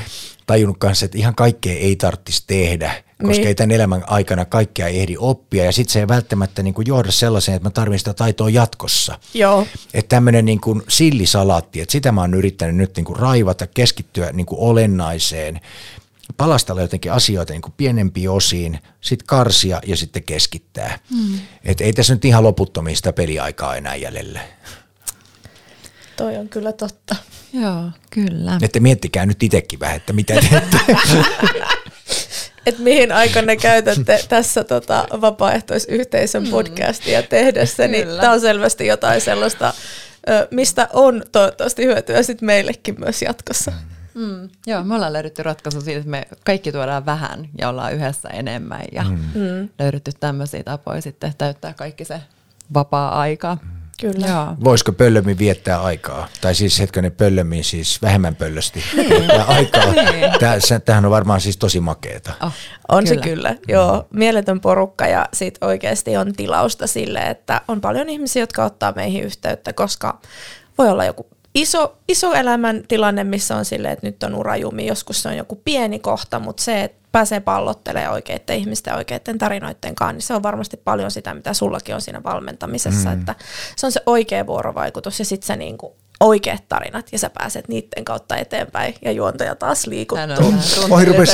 S3: tajunnut kanssa, että ihan kaikkea ei tarvitsisi tehdä, koska niin. ei tämän elämän aikana kaikkea ei ehdi oppia ja sitten se ei välttämättä niin kuin johda sellaiseen, että mä tarvitsen sitä taitoa jatkossa.
S2: Joo.
S3: Että tämmöinen niin kuin sillisalaatti, että sitä mä oon yrittänyt nyt niin kuin raivata, keskittyä niin kuin olennaiseen, palastella jotenkin asioita niin kuin pienempiin osiin, sitten karsia ja sitten keskittää. Mm. Että ei tässä nyt ihan loputtomia sitä peliaikaa enää jäljellä.
S2: Toi on kyllä totta.
S4: Joo, kyllä.
S3: Että miettikää nyt itsekin vähän, että mitä teette.
S2: että mihin aikanne käytätte tässä tota, vapaaehtoisyhteisön mm. podcastia tehdessä, niin tämä on selvästi jotain sellaista, mistä on toivottavasti hyötyä sit meillekin myös jatkossa.
S4: Mm. Joo, me ollaan löydetty ratkaisu siitä, että me kaikki tuodaan vähän ja ollaan yhdessä enemmän ja mm. mm. löydetty tämmöisiä tapoja sitten täyttää kaikki se vapaa-aika. Mm
S2: Kyllä. Joo.
S3: Voisiko pöllömi viettää aikaa? Tai siis hetken pöllömi siis vähemmän pöllösti viettää aikaa. niin. Tämähän on varmaan siis tosi makeeta. Oh,
S2: on kyllä. se kyllä, joo. Mieletön porukka ja sit oikeasti on tilausta sille, että on paljon ihmisiä, jotka ottaa meihin yhteyttä, koska voi olla joku iso, iso elämän tilanne, missä on silleen, että nyt on urajumi, joskus se on joku pieni kohta, mutta se, että pääsee pallottelemaan oikeiden ihmisten oikeiden tarinoiden kanssa, niin se on varmasti paljon sitä, mitä sullakin on siinä valmentamisessa, mm. että se on se oikea vuorovaikutus ja sitten se niinku oikeat tarinat ja sä pääset niiden kautta eteenpäin ja juontaja taas liikuttuu. Hän
S3: on,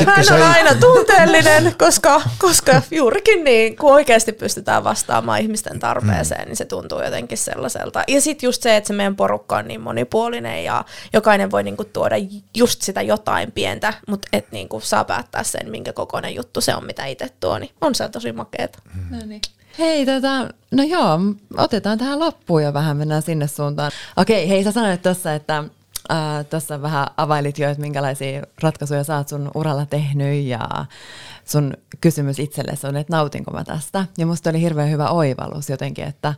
S2: Hän on aina tunteellinen, koska, koska juurikin niin, kun oikeasti pystytään vastaamaan ihmisten tarpeeseen, mm. niin se tuntuu jotenkin sellaiselta. Ja sitten just se, että se meidän porukka on niin monipuolinen ja jokainen voi niinku tuoda just sitä jotain pientä, mutta et niinku saa päättää sen, minkä kokoinen juttu se on, mitä itse tuo, niin on se tosi makeeta.
S4: Mm. No niin. Hei, tota, no joo, otetaan tähän loppuun ja vähän mennään sinne suuntaan. Okei, hei sä sanoit tuossa, että Äh, Tuossa vähän availit jo, että minkälaisia ratkaisuja sä oot sun uralla tehnyt ja sun kysymys itsellesi on, että nautinko mä tästä. Ja musta oli hirveän hyvä oivallus jotenkin, että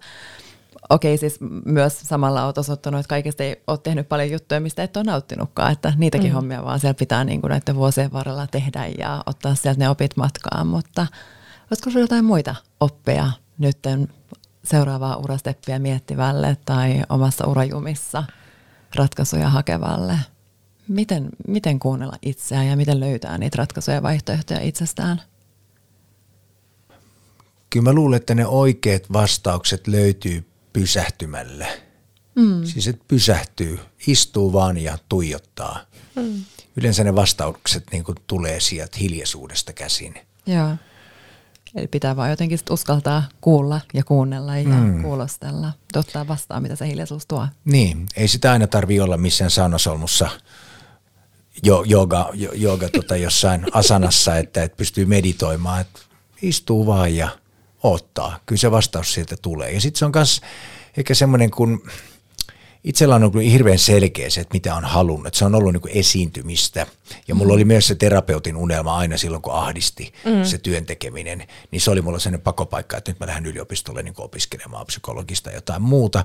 S4: okei siis myös samalla oot osoittanut, että kaikesta ei ole tehnyt paljon juttuja, mistä et ole nauttinutkaan, että niitäkin mm. hommia vaan siellä pitää niin kuin näiden vuosien varrella tehdä ja ottaa sieltä ne opit matkaan, mutta olisiko sinulla jotain muita oppeja nyt seuraavaa urasteppiä miettivälle tai omassa urajumissa ratkaisuja hakevalle? Miten, miten kuunnella itseään ja miten löytää niitä ratkaisuja ja vaihtoehtoja itsestään?
S3: Kyllä mä luulen, että ne oikeat vastaukset löytyy pysähtymällä. Mm. Siis että pysähtyy, istuu vaan ja tuijottaa. Mm. Yleensä ne vastaukset niin tulee sieltä hiljaisuudesta käsin.
S4: Joo. Eli pitää vaan jotenkin uskaltaa kuulla ja kuunnella ja mm. kuulostella, ottaa vastaan, mitä se hiljaisuus tuo.
S3: Niin, ei sitä aina tarvi olla missään saunasolmussa jo, jooga, jo, jooga tota jossain asanassa, että, että pystyy meditoimaan, että istuu vaan ja ottaa. Kyllä se vastaus sieltä tulee. Ja sitten se on myös ehkä semmoinen, kun itsellä on ollut hirveän selkeä se, että mitä on halunnut. Se on ollut niin esiintymistä. Ja mulla mm. oli myös se terapeutin unelma aina silloin, kun ahdisti mm. se työn tekeminen. Niin se oli mulla sellainen pakopaikka, että nyt mä lähden yliopistolle niin opiskelemaan psykologista ja jotain muuta.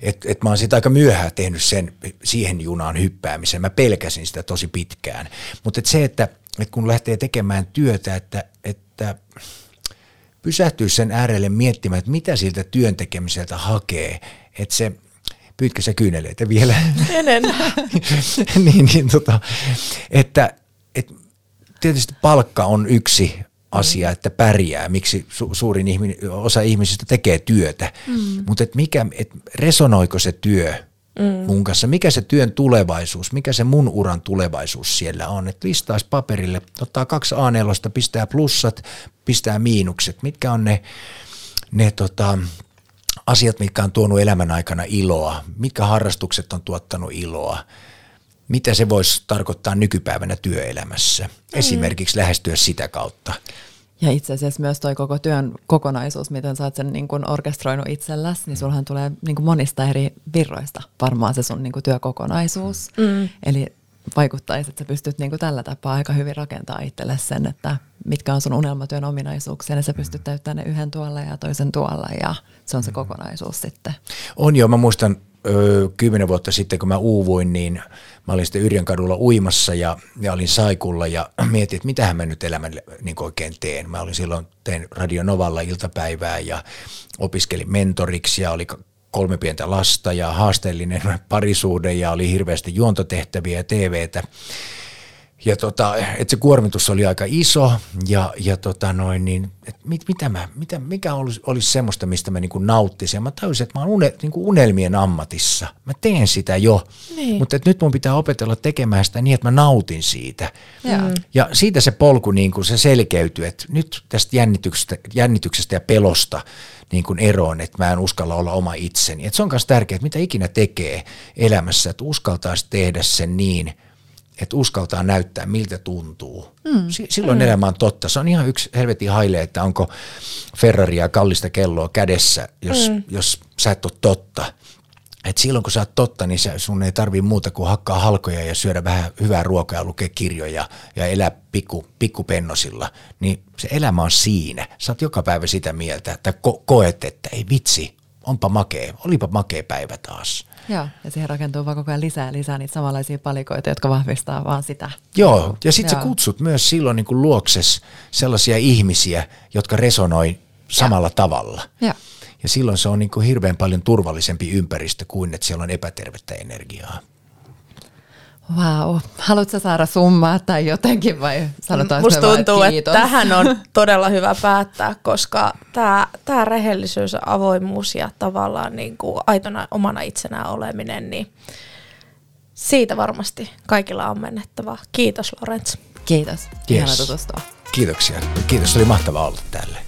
S3: Että et mä oon siitä aika myöhään tehnyt sen, siihen junaan hyppäämisen. Mä pelkäsin sitä tosi pitkään. Mutta et se, että et kun lähtee tekemään työtä, että, että pysähtyä sen äärelle miettimään, että mitä siltä työntekemiseltä hakee. Että se, pyytkö sä kyyneleitä vielä?
S2: En enää.
S3: niin, niin tota, että, että tietysti palkka on yksi asia, että pärjää, miksi su- suurin ihminen, osa ihmisistä tekee työtä, mm. mutta et mikä, et resonoiko se työ mm. mun kanssa, mikä se työn tulevaisuus, mikä se mun uran tulevaisuus siellä on, että listaisi paperille, ottaa kaksi a pistää plussat, pistää miinukset, mitkä on ne, ne tota, asiat, mitkä on tuonut elämän aikana iloa, mitkä harrastukset on tuottanut iloa, mitä se voisi tarkoittaa nykypäivänä työelämässä, mm. esimerkiksi lähestyä sitä kautta.
S4: Ja itse asiassa myös toi koko työn kokonaisuus, miten sä oot sen niin kun orkestroinut itselläsi, niin sulhan tulee niin kun monista eri virroista varmaan se sun niin kun työkokonaisuus. Mm. Eli vaikuttaisi, että sä pystyt niin tällä tapaa aika hyvin rakentaa itselle sen, että mitkä on sun unelmatyön ominaisuuksia, niin sä pystyt täyttämään ne yhden tuolla ja toisen tuolla ja se on se kokonaisuus sitten.
S3: On joo, mä muistan kymmenen vuotta sitten, kun mä uuvuin, niin mä olin sitten Yrjön kadulla uimassa ja, ja olin saikulla ja mietin, että mitähän mä nyt elämälle niin oikein teen. Mä olin silloin, tein Radio Novalla iltapäivää ja opiskelin mentoriksi ja oli kolme pientä lasta ja haasteellinen parisuuden ja oli hirveästi juontotehtäviä ja TVtä ja tota, että se kuormitus oli aika iso ja, ja tota noin, niin, et mit, mitä mä, mitä, mikä olisi, olisi semmoista, mistä mä niinku nauttisin. Ja mä tajusin, että mä oon une, niinku unelmien ammatissa. Mä teen sitä jo, niin. mutta et nyt mun pitää opetella tekemään sitä niin, että mä nautin siitä. Ja, mm. ja siitä se polku niinku, se selkeytyy, että nyt tästä jännityksestä, jännityksestä ja pelosta niin kuin eroon, että mä en uskalla olla oma itseni. Et se on myös tärkeää, että mitä ikinä tekee elämässä, että uskaltaisi tehdä sen niin – että uskaltaa näyttää, miltä tuntuu. Mm. silloin mm. elämä on totta. Se on ihan yksi helvetin haile, että onko Ferraria kallista kelloa kädessä, jos, mm. jos sä et ole totta. Et silloin kun sä oot totta, niin sun ei tarvii muuta kuin hakkaa halkoja ja syödä vähän hyvää ruokaa ja lukea kirjoja ja elää pikku, pikkupennosilla. Niin se elämä on siinä. Sä oot joka päivä sitä mieltä, että ko- koet, että ei vitsi, onpa makea, olipa makea päivä taas.
S4: Joo, ja siihen rakentuu vaan koko ajan lisää lisää niitä samanlaisia palikoita, jotka vahvistaa vaan sitä.
S3: Joo, ja sitten sä kutsut myös silloin niin kuin luokses sellaisia ihmisiä, jotka resonoi samalla ja. tavalla. Ja. ja silloin se on niin kuin hirveän paljon turvallisempi ympäristö kuin että siellä on epätervettä energiaa.
S4: Vau. Haluatko saada summaa tai jotenkin vai sanotaan
S2: Musta tuntuu, vaan, että, että tähän on todella hyvä päättää, koska tämä, tämä rehellisyys, avoimuus ja tavallaan niin kuin aitona omana itsenään oleminen, niin siitä varmasti kaikilla on mennettävä. Kiitos Lorenz.
S4: Kiitos. Yes. Ihana tutustua.
S3: Kiitoksia. Kiitos, oli mahtavaa olla täällä.